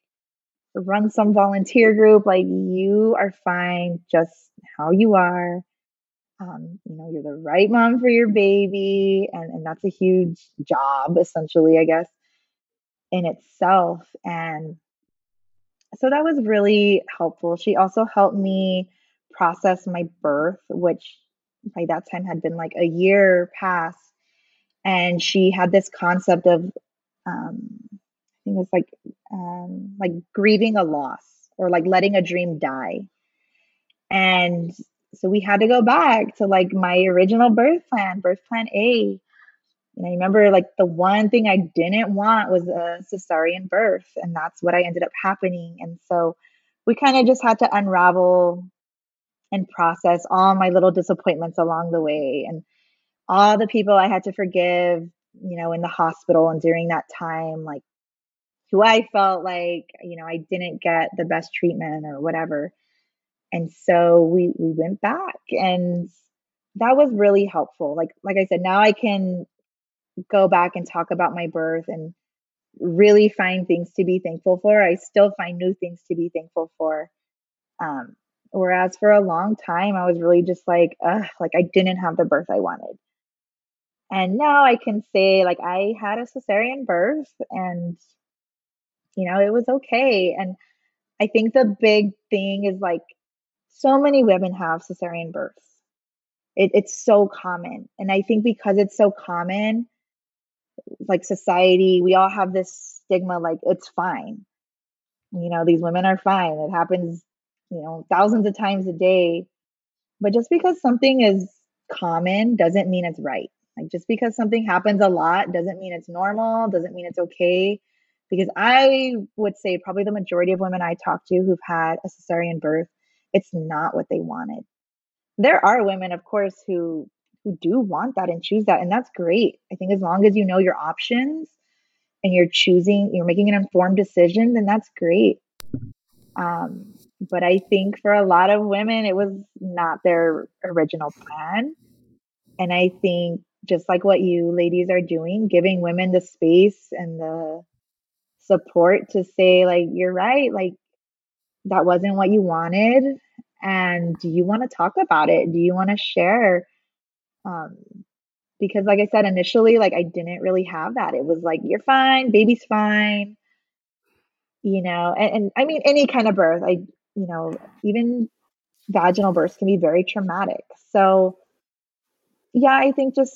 run some volunteer group. Like you are fine just how you are um, you know you're the right mom for your baby and, and that's a huge job essentially i guess in itself and so that was really helpful she also helped me process my birth which by that time had been like a year past and she had this concept of um, I think it was like um, like grieving a loss or like letting a dream die. And so we had to go back to like my original birth plan, birth plan A. And I remember like the one thing I didn't want was a cesarean birth, and that's what I ended up happening. And so we kind of just had to unravel and process all my little disappointments along the way and all the people I had to forgive, you know, in the hospital and during that time, like who I felt like, you know, I didn't get the best treatment or whatever. And so we we went back and that was really helpful. Like like I said, now I can go back and talk about my birth and really find things to be thankful for. I still find new things to be thankful for. Um, whereas for a long time, I was really just like, ugh, like I didn't have the birth I wanted. And now I can say, like, I had a cesarean birth and, you know, it was okay. And I think the big thing is like, so many women have cesarean births. It, it's so common. And I think because it's so common, like society, we all have this stigma like, it's fine. You know, these women are fine. It happens, you know, thousands of times a day. But just because something is common doesn't mean it's right Like just because something happens a lot doesn't mean it's normal, doesn't mean it's okay. Because I would say probably the majority of women I talk to who've had a cesarean birth, it's not what they wanted. There are women, of course, who who do want that and choose that, and that's great. I think as long as you know your options and you're choosing, you're making an informed decision, then that's great. Um, but I think for a lot of women, it was not their original plan. And I think just like what you ladies are doing, giving women the space and the support to say, like, you're right, like, that wasn't what you wanted. And do you want to talk about it? Do you want to share? Um, because, like I said, initially, like, I didn't really have that. It was like, you're fine, baby's fine you know and, and, i mean any kind of birth i you know, even vaginal births can be very traumatic. So, yeah, I think just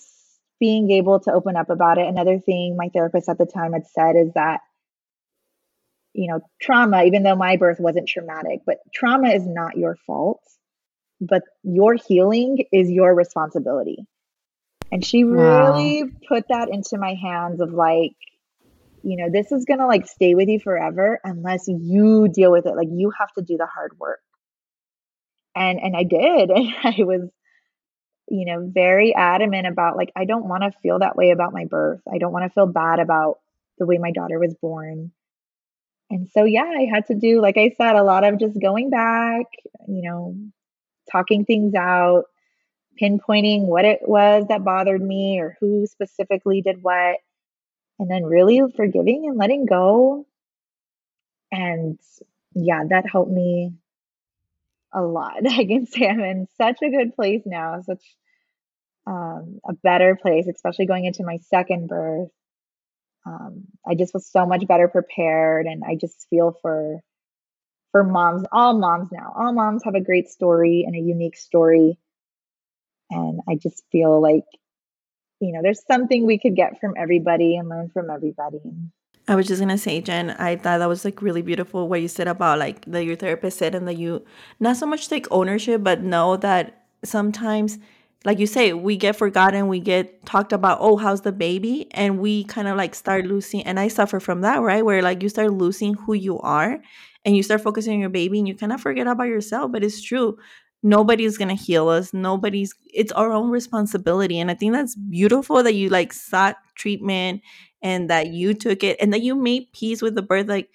being able to open up about it. Another thing my therapist at the time had said is that, you know, trauma, even though my birth wasn't traumatic, but trauma is not your fault, but your healing is your responsibility. And she wow. really put that into my hands of like, you know, this is going to like stay with you forever unless you deal with it. Like you have to do the hard work. And and I did. And I was you know, very adamant about like I don't want to feel that way about my birth. I don't want to feel bad about the way my daughter was born. And so yeah, I had to do like I said a lot of just going back, you know, talking things out, pinpointing what it was that bothered me or who specifically did what and then really forgiving and letting go. And yeah, that helped me a lot. I can say I'm in such a good place now, such um, a better place, especially going into my second birth. Um, I just was so much better prepared, and I just feel for for moms, all moms now. All moms have a great story and a unique story, and I just feel like you know, there's something we could get from everybody and learn from everybody. I was just gonna say, Jen, I thought that was like really beautiful what you said about like that your therapist said and that you not so much take ownership, but know that sometimes like you say, we get forgotten, we get talked about, oh, how's the baby? And we kind of like start losing, and I suffer from that, right? Where like you start losing who you are and you start focusing on your baby and you kind of forget about yourself. But it's true nobody's gonna heal us nobody's it's our own responsibility and i think that's beautiful that you like sought treatment and that you took it and that you made peace with the birth like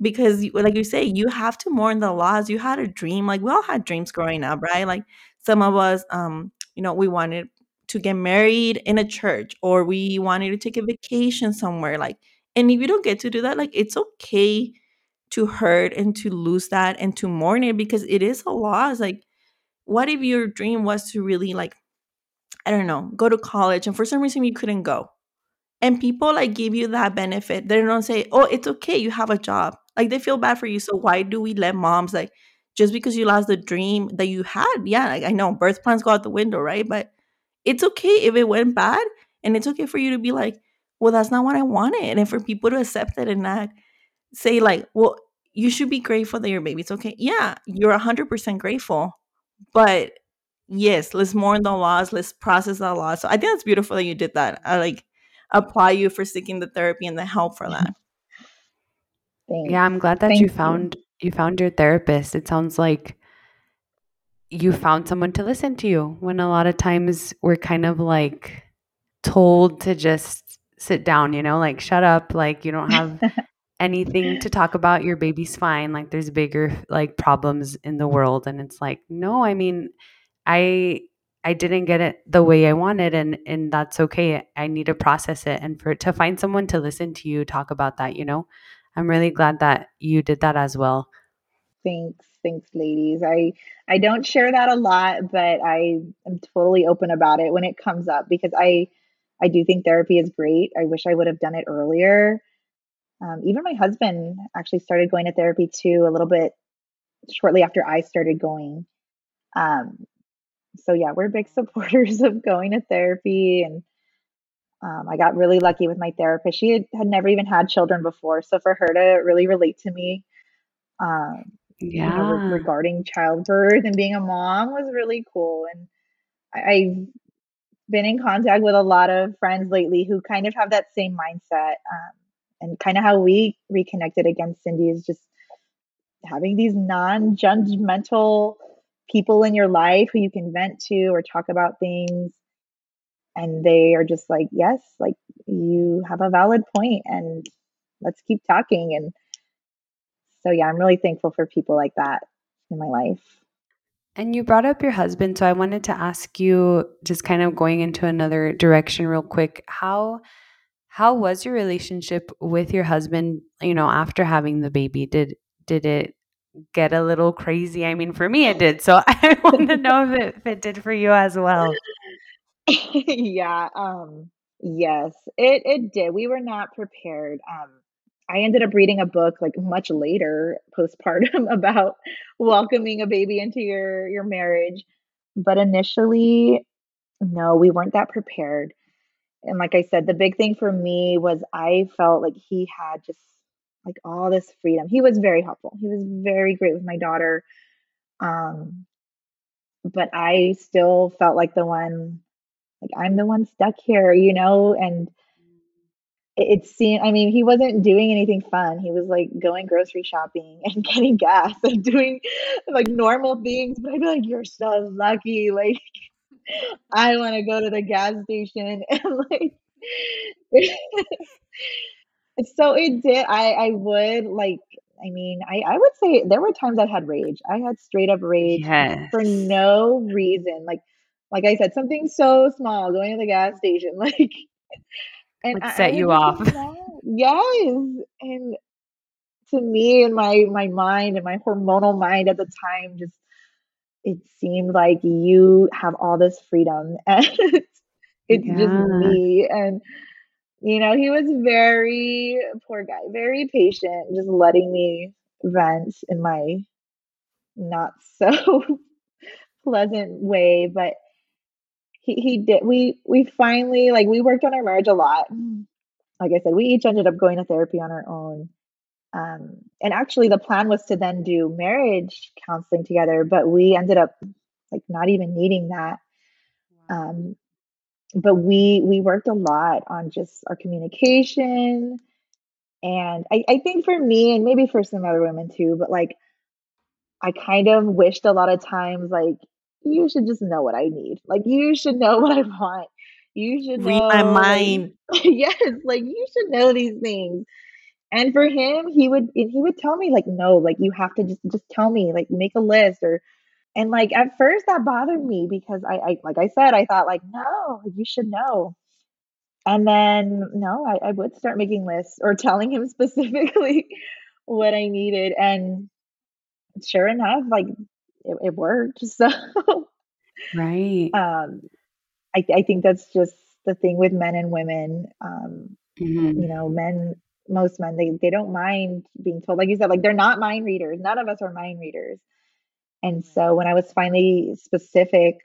because like you say you have to mourn the loss you had a dream like we all had dreams growing up right like some of us um you know we wanted to get married in a church or we wanted to take a vacation somewhere like and if you don't get to do that like it's okay to hurt and to lose that and to mourn it because it is a loss like what if your dream was to really like i don't know go to college and for some reason you couldn't go? And people like give you that benefit. They don't say oh it's okay you have a job. Like they feel bad for you so why do we let moms like just because you lost the dream that you had yeah like, i know birth plans go out the window right but it's okay if it went bad and it's okay for you to be like well that's not what i wanted and for people to accept it and not say like well you should be grateful that your baby's okay yeah you're 100% grateful but yes, let's mourn the loss, let's process the loss. So I think it's beautiful that you did that. I like apply you for seeking the therapy and the help for that. Thanks. Yeah, I'm glad that Thank you found you. You found your therapist. It sounds like you found someone to listen to you when a lot of times we're kind of like told to just sit down, you know, like shut up, like you don't have anything to talk about. Your baby's fine. Like there's bigger like problems in the world. And it's like no i mean i i didn't get it the way i wanted and and that's okay. I need to process it. And for to find someone to listen to you talk about that you know i'm really glad that you did that as well. Thanks thanks ladies. I i don't share that a lot but i am totally open about it when it comes up because i i do think therapy is great. I wish i would have done it earlier. Um, even my husband actually started going to therapy too a little bit shortly after I started going. Um, so yeah, we're big supporters of going to therapy, and um, I got really lucky with my therapist. She had, had never even had children before, so for her to really relate to me, um, yeah, you know, re- regarding childbirth and being a mom was really cool. And I, I been in contact with a lot of friends lately who kind of have that same mindset. Um, and kind of how we reconnected against Cindy is just having these non judgmental people in your life who you can vent to or talk about things. And they are just like, yes, like you have a valid point and let's keep talking. And so, yeah, I'm really thankful for people like that in my life. And you brought up your husband, so I wanted to ask you, just kind of going into another direction, real quick. How how was your relationship with your husband? You know, after having the baby, did did it get a little crazy? I mean, for me, it did. So I want to know if it, if it did for you as well. yeah. Um. Yes, it it did. We were not prepared. Um I ended up reading a book like much later postpartum about welcoming a baby into your your marriage. But initially, no, we weren't that prepared. And like I said, the big thing for me was I felt like he had just like all this freedom. He was very helpful. He was very great with my daughter. Um but I still felt like the one like I'm the one stuck here, you know, and it seemed i mean he wasn't doing anything fun. He was like going grocery shopping and getting gas and doing like normal things but i'd be like you're so lucky like i want to go to the gas station. And like so it did i i would like i mean i i would say there were times i had rage. I had straight up rage yes. for no reason like like i said something so small going to the gas station like and would set I, you off. Yes. And to me and my my mind and my hormonal mind at the time just it seemed like you have all this freedom and it's yeah. just me and you know he was very poor guy very patient just letting me vent in my not so pleasant way but he, he did we we finally like we worked on our marriage a lot. Like i said we each ended up going to therapy on our own. Um, and actually the plan was to then do marriage counseling together but we ended up like not even needing that. Um, but we we worked a lot on just our communication. And I, I think for me and maybe for some other women too but like i kind of wished a lot of times like you should just know what I need. Like you should know what I want. You should read my mind. Yes, like you should know these things. And for him, he would he would tell me like, no, like you have to just just tell me, like make a list or and like at first that bothered me because I, I like I said, I thought like, no, you should know. And then no, I, I would start making lists or telling him specifically what I needed. And sure enough, like it, it worked. So, right. Um, I, I think that's just the thing with men and women. Um, mm-hmm. You know, men, most men, they, they don't mind being told, like you said, like they're not mind readers. None of us are mind readers. And so when I was finally specific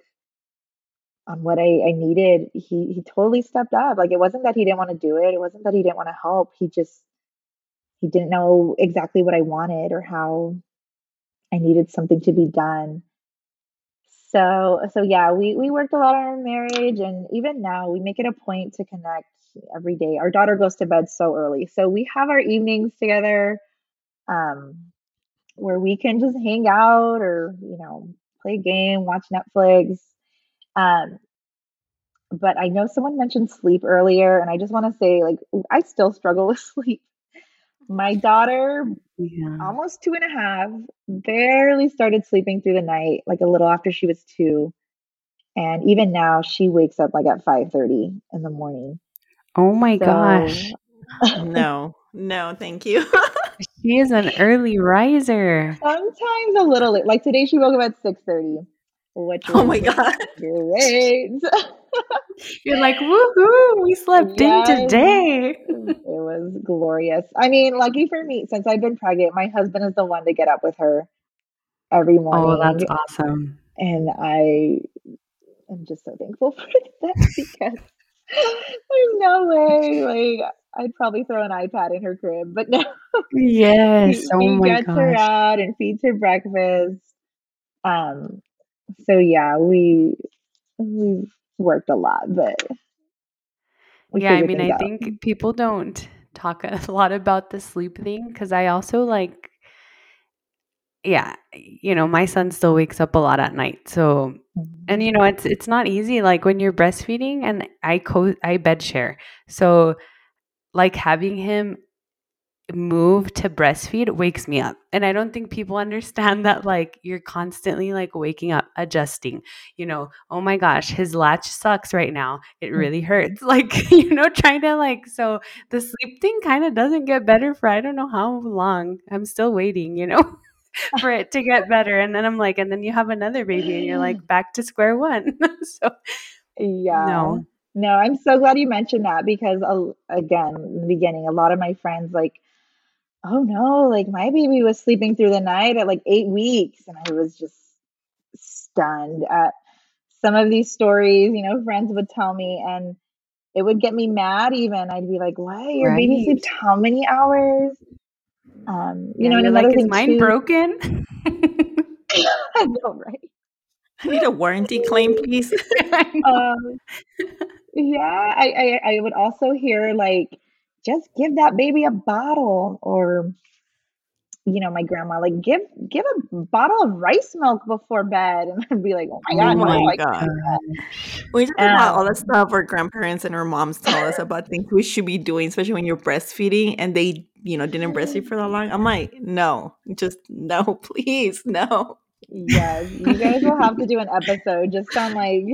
on what I, I needed, he he totally stepped up. Like it wasn't that he didn't want to do it. It wasn't that he didn't want to help. He just he didn't know exactly what I wanted or how I needed something to be done. So so yeah, we we worked a lot on our marriage and even now we make it a point to connect every day. Our daughter goes to bed so early. So we have our evenings together um where we can just hang out or, you know, play a game, watch Netflix. Um but I know someone mentioned sleep earlier and I just want to say like I still struggle with sleep. My daughter, yeah. almost two and a half, barely started sleeping through the night, like a little after she was two. And even now, she wakes up like at five thirty in the morning. Oh my so, gosh! no, no, thank you. she is an early riser. Sometimes a little late. Like today, she woke up at six thirty. Which oh my god! Great. You're like, woohoo, we slept yes. in today. it was glorious. I mean, lucky for me, since I've been pregnant, my husband is the one to get up with her every morning. Oh, that's awesome. And I am just so thankful for that because there's no way. Like, I'd probably throw an iPad in her crib, but no. Yes. he, oh he my gets gosh. her out and feeds her breakfast. Um. So yeah, we we worked a lot, but yeah, I mean, I out. think people don't talk a lot about the sleep thing because I also like, yeah, you know, my son still wakes up a lot at night, so and mm-hmm. you know, it's it's not easy. Like when you're breastfeeding, and I co I bed share, so like having him move to breastfeed wakes me up. And I don't think people understand that like you're constantly like waking up, adjusting, you know, oh my gosh, his latch sucks right now. It mm. really hurts. Like, you know, trying to like so the sleep thing kind of doesn't get better for I don't know how long. I'm still waiting, you know. for it to get better and then I'm like and then you have another baby and you're like back to square one. so yeah. No. No, I'm so glad you mentioned that because uh, again, in the beginning, a lot of my friends like oh no, like my baby was sleeping through the night at like eight weeks. And I was just stunned at some of these stories, you know, friends would tell me. And it would get me mad even. I'd be like, what? Your right. baby sleeps how many hours? Um, you yeah, know, and another like, is mine too, broken? I know, right? I need a warranty claim, please. um, yeah, I, I, I would also hear like just give that baby a bottle or you know, my grandma like give give a bottle of rice milk before bed, and I'd be like, "Oh my god, oh my no, god!" We talk um, about all the stuff our grandparents and our moms tell us about things we should be doing, especially when you're breastfeeding, and they, you know, didn't breastfeed for that long. I'm like, no, just no, please, no. Yes, you guys will have to do an episode just on like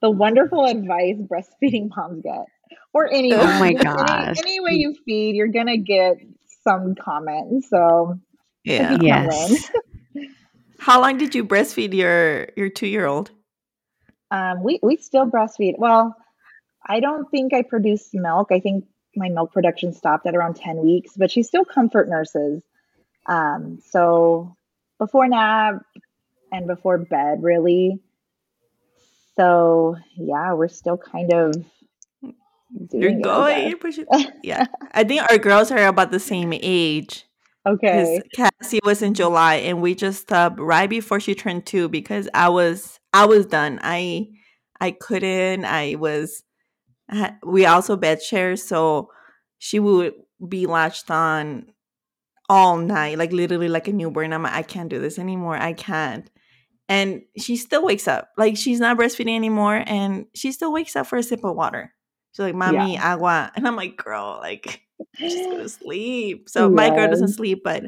the wonderful advice breastfeeding moms get or any. Oh my gosh! Any, any way you feed, you're gonna get some comment. So yeah, yes. How long did you breastfeed your your two year old? Um, we we still breastfeed. Well, I don't think I produced milk. I think my milk production stopped at around ten weeks, but she still comfort nurses. Um, so before nap and before bed, really. So yeah, we're still kind of you're going. yeah, I think our girls are about the same age. Okay. Cassie was in July, and we just stopped right before she turned two because I was I was done. I I couldn't. I was. We also bed share, so she would be latched on all night, like literally like a newborn. I'm like, I can't do this anymore. I can't. And she still wakes up. Like she's not breastfeeding anymore, and she still wakes up for a sip of water. She's like, "Mommy, yeah. agua," and I'm like, "Girl, like, she's gonna sleep." So yes. my girl doesn't sleep, but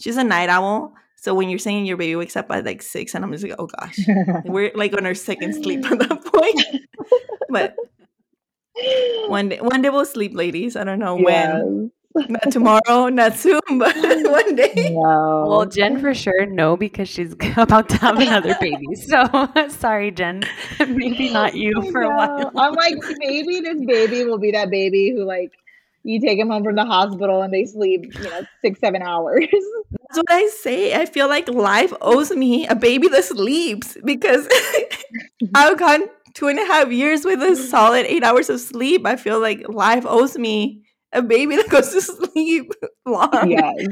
she's a night owl. So when you're saying your baby wakes up at like six, and I'm just like, "Oh gosh, we're like on our second sleep at that point." but one day, one day we'll sleep, ladies. I don't know yes. when. Not tomorrow, not soon, but one day. No. Well, Jen for sure no because she's about to have another baby. So sorry, Jen. Maybe not you for a while. I'm like, maybe this baby will be that baby who like you take them home from the hospital and they sleep, you know, six, seven hours. That's what I say. I feel like life owes me a baby that sleeps because I've gone two and a half years with a solid eight hours of sleep. I feel like life owes me a baby that goes to sleep long. Yes.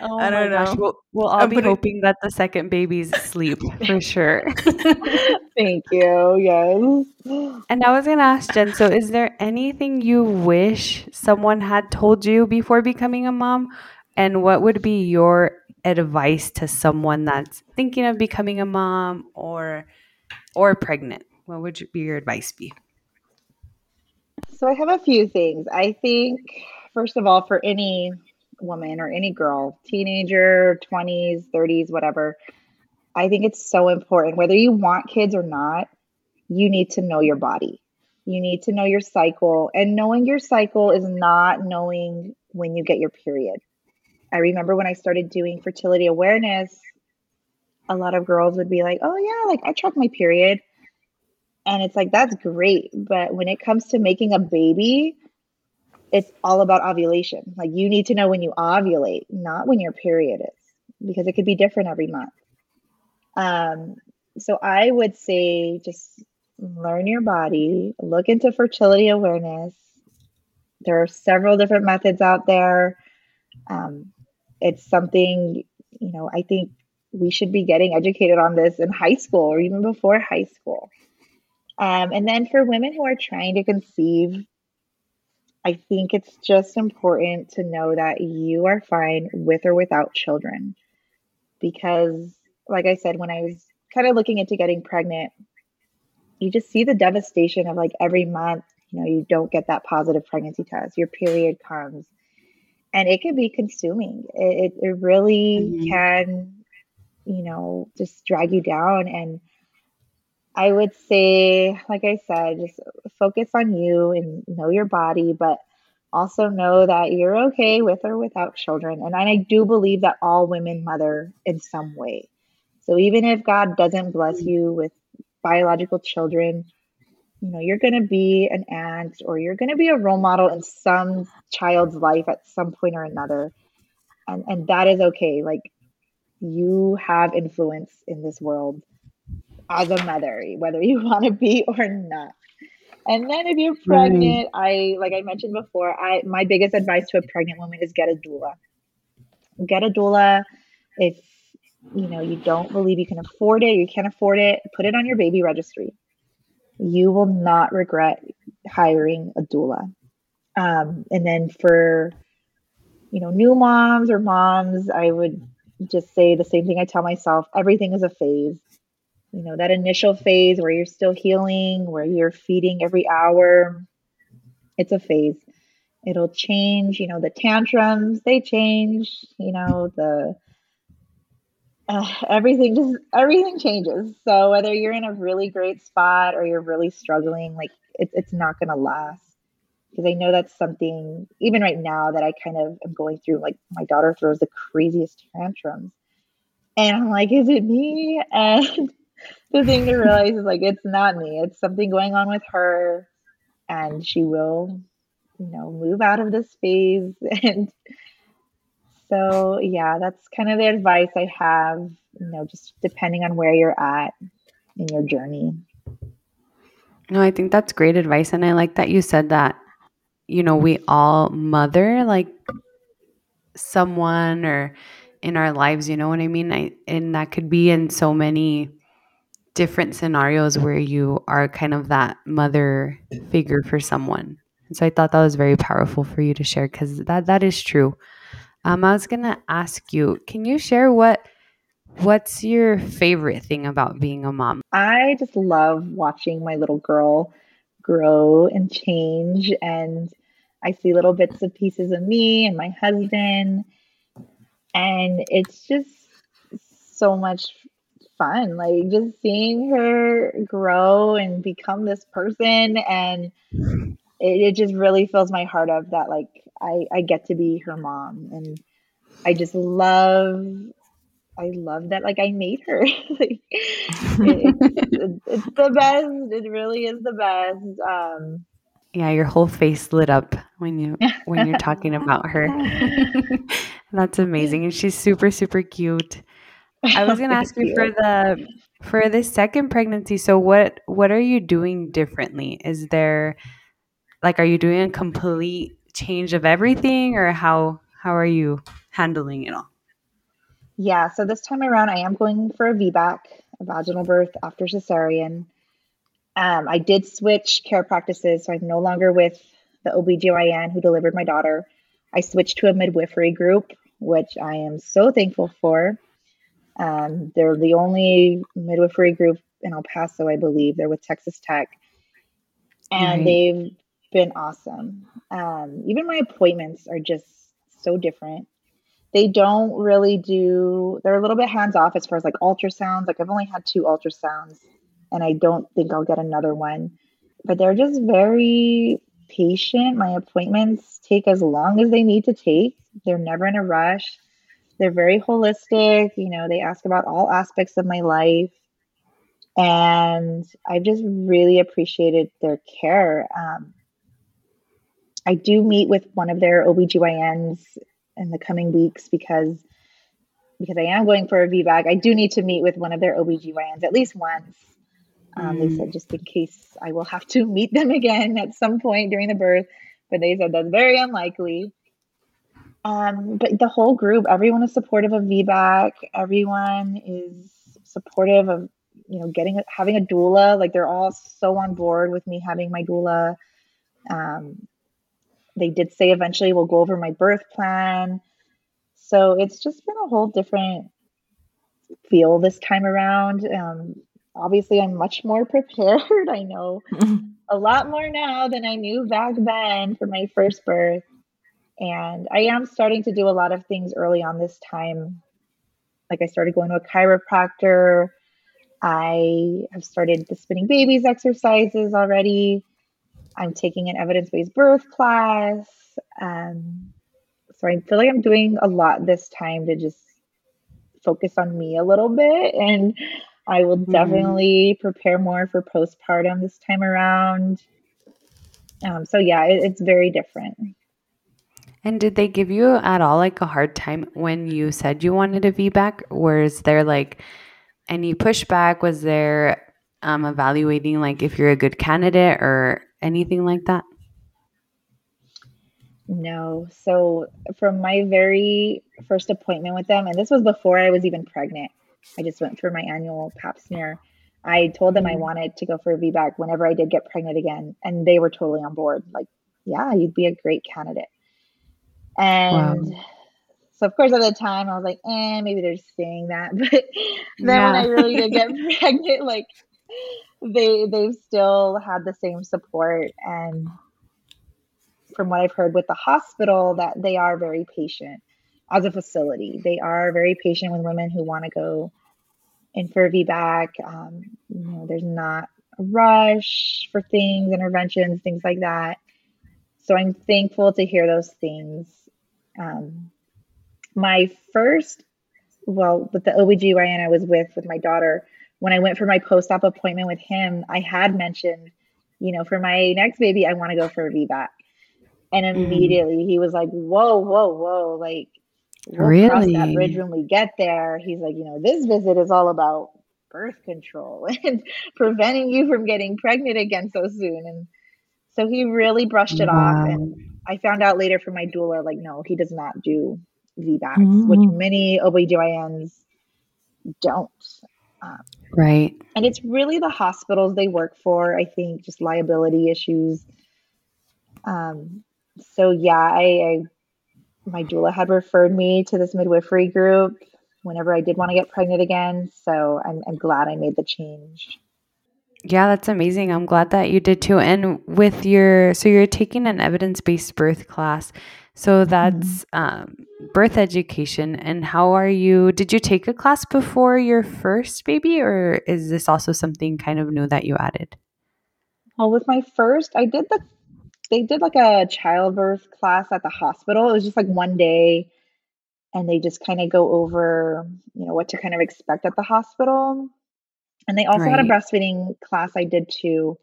Oh I don't know. Gosh. We'll, we'll all I'm be hoping that the second baby's sleep for sure. Thank you. Yes. And I was going to ask Jen so, is there anything you wish someone had told you before becoming a mom? And what would be your advice to someone that's thinking of becoming a mom or or pregnant? What would be your advice be? So I have a few things. I think, first of all, for any woman or any girl, teenager, 20s, 30s, whatever, I think it's so important. Whether you want kids or not, you need to know your body. You need to know your cycle. And knowing your cycle is not knowing when you get your period. I remember when I started doing fertility awareness, a lot of girls would be like, oh, yeah, like I track my period. And it's like, that's great. But when it comes to making a baby, it's all about ovulation. Like you need to know when you ovulate, not when your period is, because it could be different every month. Um, so I would say just learn your body, look into fertility awareness. There are several different methods out there. Um, it's something, you know, I think we should be getting educated on this in high school or even before high school. Um, and then for women who are trying to conceive, I think it's just important to know that you are fine with or without children. Because, like I said, when I was kind of looking into getting pregnant, you just see the devastation of like every month, you know, you don't get that positive pregnancy test, your period comes, and it can be consuming. It, it, really mm-hmm. can, you know, just drag you down. And I would say, like I said, just focus on you and know your body, but also know that you're okay with or without children. And I do believe that all women mother in some way. So even if God doesn't bless you with biological children, you know, you're going to be an aunt or you're going to be a role model in some child's life at some point or another. And and that is okay. Like you have influence in this world as a mother, whether you want to be or not. And then if you're pregnant, I like I mentioned before, I my biggest advice to a pregnant woman is get a doula. Get a doula if you know you don't believe you can afford it, you can't afford it, put it on your baby registry. You will not regret hiring a doula. Um, and then for you know new moms or moms, I would just say the same thing I tell myself: everything is a phase you know that initial phase where you're still healing where you're feeding every hour it's a phase. It'll change you know the tantrums they change you know the uh, everything just everything changes. So whether you're in a really great spot or you're really struggling like it, it's not going to last. Because i know that's something even right now that i kind of am going through like my daughter throws the craziest tantrums. And i'm like is it me? And the thing to realize is like it's not me. It's something going on with her, and she will, you know, move out of this phase. And so, yeah, that's kind of the advice I have. You know, just depending on where you're at in your journey. No, I think that's great advice, and I like that you said that. You know, we all mother like someone or in our lives. You know what I mean? I and that could be in so many different scenarios where you are kind of that mother figure for someone. And so I thought that was very powerful for you to share because that that is true. Um, I was gonna ask you, can you share what what's your favorite thing about being a mom? I just love watching my little girl grow and change and I see little bits of pieces of me and my husband and it's just so much fun. Like just seeing her grow and become this person and it, it just really fills my heart up that like I, I get to be her mom and I just love I love that like I made her. like, it, it's, it's the best. It really is the best. Um, yeah, your whole face lit up when you when you're talking about her. That's amazing. And she's super, super cute. I was going to ask you, for the for this second pregnancy. So what what are you doing differently? Is there like are you doing a complete change of everything or how how are you handling it all? Yeah, so this time around I am going for a VBAC, a vaginal birth after cesarean. Um, I did switch care practices, so I'm no longer with the OBGYN who delivered my daughter. I switched to a midwifery group, which I am so thankful for. Um, they're the only midwifery group in El Paso, I believe. They're with Texas Tech, and they've been awesome. Um, even my appointments are just so different. They don't really do. They're a little bit hands off as far as like ultrasounds. Like I've only had two ultrasounds, and I don't think I'll get another one. But they're just very patient. My appointments take as long as they need to take. They're never in a rush they're very holistic. You know, they ask about all aspects of my life. And I've just really appreciated their care. Um, I do meet with one of their OBGYNs in the coming weeks because because I am going for a VBAC. I do need to meet with one of their OBGYNs at least once. Um, mm. They said just in case I will have to meet them again at some point during the birth, but they said that's very unlikely. Um, but the whole group, everyone is supportive of VBAC. Everyone is supportive of you know, getting having a doula. Like they're all so on board with me having my doula. Um, they did say eventually we'll go over my birth plan. So it's just been a whole different feel this time around. Um, obviously, I'm much more prepared. I know a lot more now than I knew back then for my first birth. And I am starting to do a lot of things early on this time. Like I started going to a chiropractor. I have started the spinning babies exercises already. I'm taking an evidence based birth class. Um, so I feel like I'm doing a lot this time to just focus on me a little bit. And I will mm-hmm. definitely prepare more for postpartum this time around. Um, so yeah, it, it's very different. And did they give you at all like a hard time when you said you wanted a VBAC? Was there like any pushback? Was there um, evaluating like if you're a good candidate or anything like that? No. So from my very first appointment with them, and this was before I was even pregnant, I just went for my annual pap smear. I told them I mm-hmm. wanted to go for a VBAC whenever I did get pregnant again, and they were totally on board. Like, yeah, you'd be a great candidate. And wow. so, of course, at the time, I was like, eh, maybe they're just saying that. But then yeah. when I really did get pregnant, like, they they've still had the same support and from what I've heard with the hospital that they are very patient as a facility. They are very patient with women who want to go in for VBAC. Um, you know, there's not a rush for things, interventions, things like that. So I'm thankful to hear those things. Um, my first, well, with the OBGYN I was with with my daughter, when I went for my post op appointment with him, I had mentioned, you know, for my next baby, I want to go for a VBAC. And mm. immediately mm. he was like, whoa, whoa, whoa. Like, we'll really? cross that bridge when we get there. He's like, you know, this visit is all about birth control and preventing you from getting pregnant again so soon. And so he really brushed it wow. off. And I found out later from my doula, like, no, he does not do VBACs, mm. which many OBGYNs don't. Um, right. And it's really the hospitals they work for, I think, just liability issues. Um, so yeah, I, I my doula had referred me to this midwifery group whenever I did want to get pregnant again. So I'm, I'm glad I made the change. Yeah, that's amazing. I'm glad that you did too. And with your, so you're taking an evidence based birth class. So that's mm-hmm. um, birth education. And how are you? Did you take a class before your first baby, or is this also something kind of new that you added? Well, with my first, I did the, they did like a childbirth class at the hospital. It was just like one day, and they just kind of go over, you know, what to kind of expect at the hospital. And they also right. had a breastfeeding class I did too.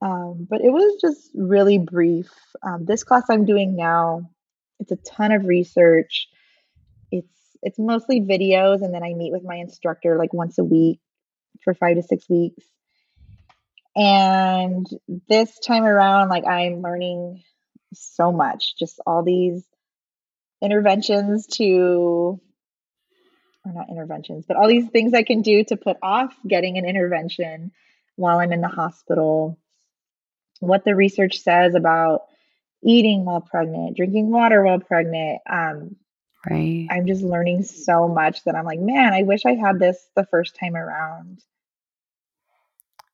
Um, but it was just really brief. Um, this class I'm doing now, it's a ton of research. It's it's mostly videos, and then I meet with my instructor like once a week for five to six weeks. And this time around, like I'm learning so much, just all these interventions to or not interventions, but all these things I can do to put off getting an intervention while I'm in the hospital what the research says about eating while pregnant, drinking water while pregnant. Um, right. I'm just learning so much that I'm like, man, I wish I had this the first time around.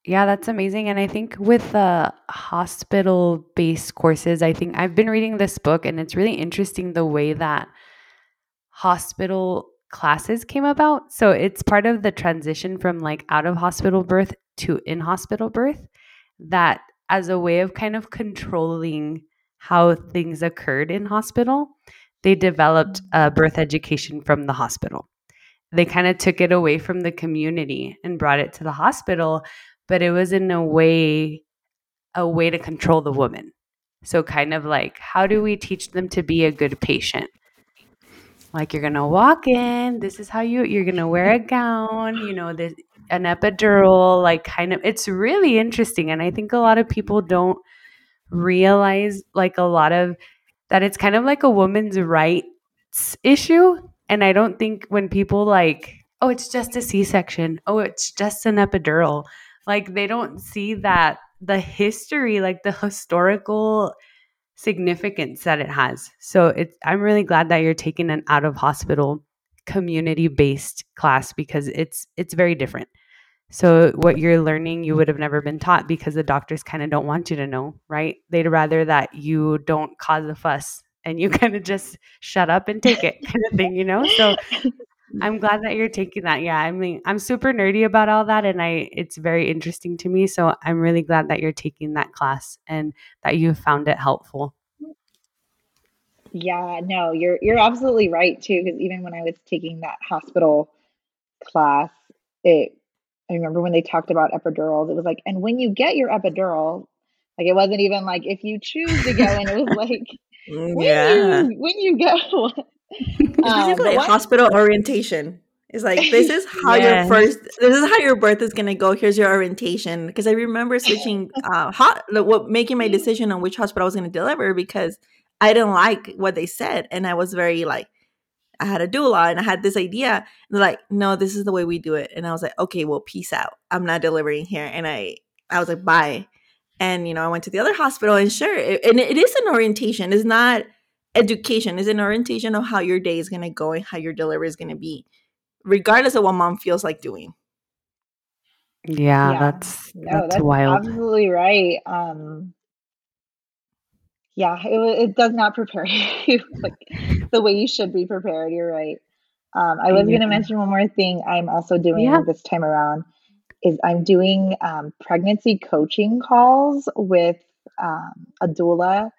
Yeah, that's amazing. And I think with the hospital based courses, I think I've been reading this book and it's really interesting the way that hospital classes came about. So it's part of the transition from like out of hospital birth to in hospital birth that as a way of kind of controlling how things occurred in hospital, they developed a birth education from the hospital. They kind of took it away from the community and brought it to the hospital, but it was in a way a way to control the woman. So kind of like how do we teach them to be a good patient? Like you're to walk in, this is how you you're to wear a gown, you know, this an epidural, like kind of it's really interesting. And I think a lot of people don't realize like a lot of that it's kind of like a woman's rights issue. And I don't think when people like, oh, it's just a C section. Oh, it's just an epidural. Like they don't see that the history, like the historical significance that it has. So it's I'm really glad that you're taking an out of hospital community based class because it's it's very different. So what you're learning you would have never been taught because the doctors kind of don't want you to know, right? They'd rather that you don't cause a fuss and you kind of just shut up and take it kind of thing, you know? So I'm glad that you're taking that. Yeah, I mean, I'm super nerdy about all that and I it's very interesting to me, so I'm really glad that you're taking that class and that you found it helpful. Yeah, no, you're you're absolutely right too because even when I was taking that hospital class, it I remember when they talked about epidurals, it was like, and when you get your epidural, like it wasn't even like if you choose to go, and it was like mm, when Yeah. you when you go. Um, like hospital orientation. It's like this is how your first, this is how your birth is gonna go. Here's your orientation. Because I remember switching, uh, hot, like, what making my decision on which hospital I was gonna deliver because I didn't like what they said, and I was very like, I had a doula and I had this idea. And they're like, no, this is the way we do it. And I was like, okay, well, peace out. I'm not delivering here. And I, I was like, bye. And you know, I went to the other hospital, and sure, it, and it is an orientation. It's not education. is an orientation of how your day is gonna go and how your delivery is gonna be, regardless of what mom feels like doing. Yeah, Yeah. that's No, that's that's wild. absolutely right. Um, yeah, it it does not prepare you like the way you should be prepared. You're right. Um, I was Yeah. gonna mention one more thing I'm also doing Yeah. this time around is I'm doing um, pregnancy coaching calls with um, a doula,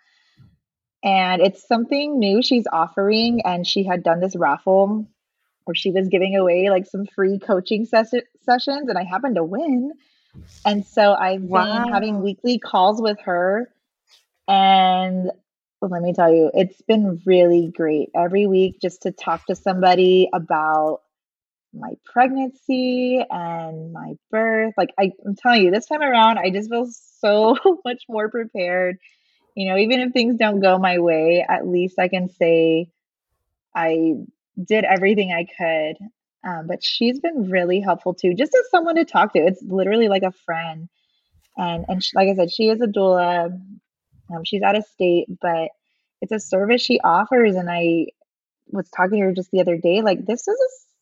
and it's something new she's offering, and she had done this raffle where she was giving away like some free coaching ses- sessions, and I happened to win. And so I've been having weekly calls with her. And well, let me tell you, it's been really great every week just to talk to somebody about my pregnancy and my birth. Like I, I'm telling you, this time around, I just feel so much more prepared. You know, even if things don't go my way, at least I can say I did everything I could. Um, but she's been really helpful too, just as someone to talk to. It's literally like a friend. And and sh like I said, she is a doula. Um, she's out of state, but it's a service she offers. And I was talking to her just the other day, like this is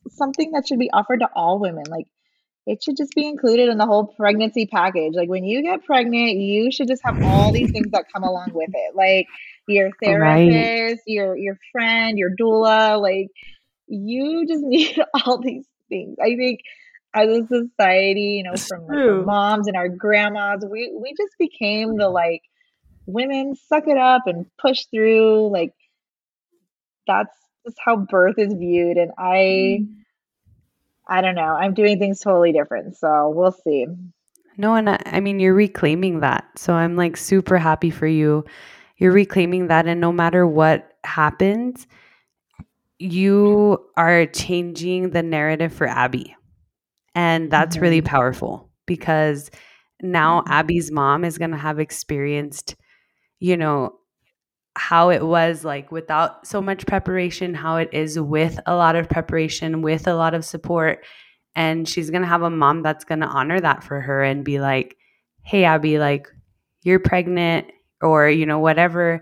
a something that should be offered to all women. Like it should just be included in the whole pregnancy package. Like when you get pregnant, you should just have all these things that come along with it. Like your Right. therapist, your your friend, your doula, like you just need all these things. I think as a society, you know, from like our moms and our grandmas, we we just became the like women suck it up and push through. Like that's just how birth is viewed. And I I don't know. I'm doing things totally different. So we'll see. No, and I, I mean, you're reclaiming that. So I'm like super happy for you. You're reclaiming that. And no matter what happens, you are changing the narrative for Abby. And that's really Mhm. powerful because now Abby's mom is going to have experienced, you know, how it was like without so much preparation, how it is with a lot of preparation, with a lot of support. And she's going to have a mom that's going to honor that for her and be like, hey, Abby, like, you're pregnant, or, you know, whatever.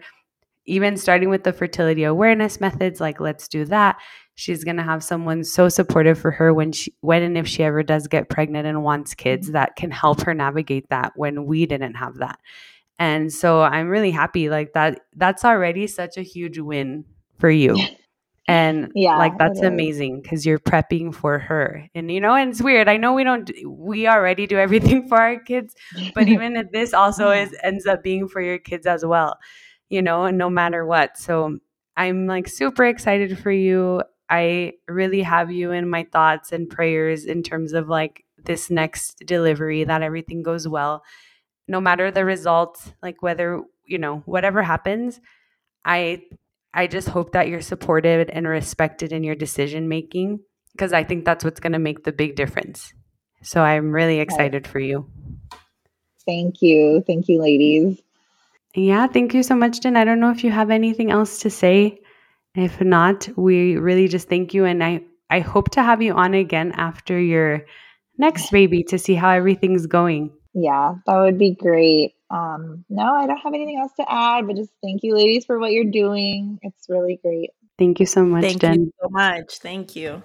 Even starting with the fertility awareness methods, like, let's do that. She's going to have someone so supportive for her when she, when and if she ever does get pregnant and wants kids mm-hmm. that can help her navigate that when we didn't have that. And so I'm really happy like that that's already such a huge win for you. And Yeah, like that's amazing cuz you're prepping for her. And you know, and it's weird. I know we don't we already do everything for our kids, but even if this also is ends up being for your kids as well. You know, and no matter what. So I'm like super excited for you. I really have you in my thoughts and prayers in terms of like this next delivery that everything goes well no matter the results like whether you know whatever happens i i just hope that you're supported and respected in your decision making because i think that's what's going to make the big difference so i'm really excited for you Thank you. Thank you, ladies. yeah thank you so much jen i don't know if you have anything else to say if not we really just thank you and i I hope to have you on again after your next baby to see how everything's going. Yeah, that would be great. Um, no, I don't have anything else to add, but just thank you, ladies, for what you're doing. It's really great. Thank you so much, Thank Jen. you so much. Thank you.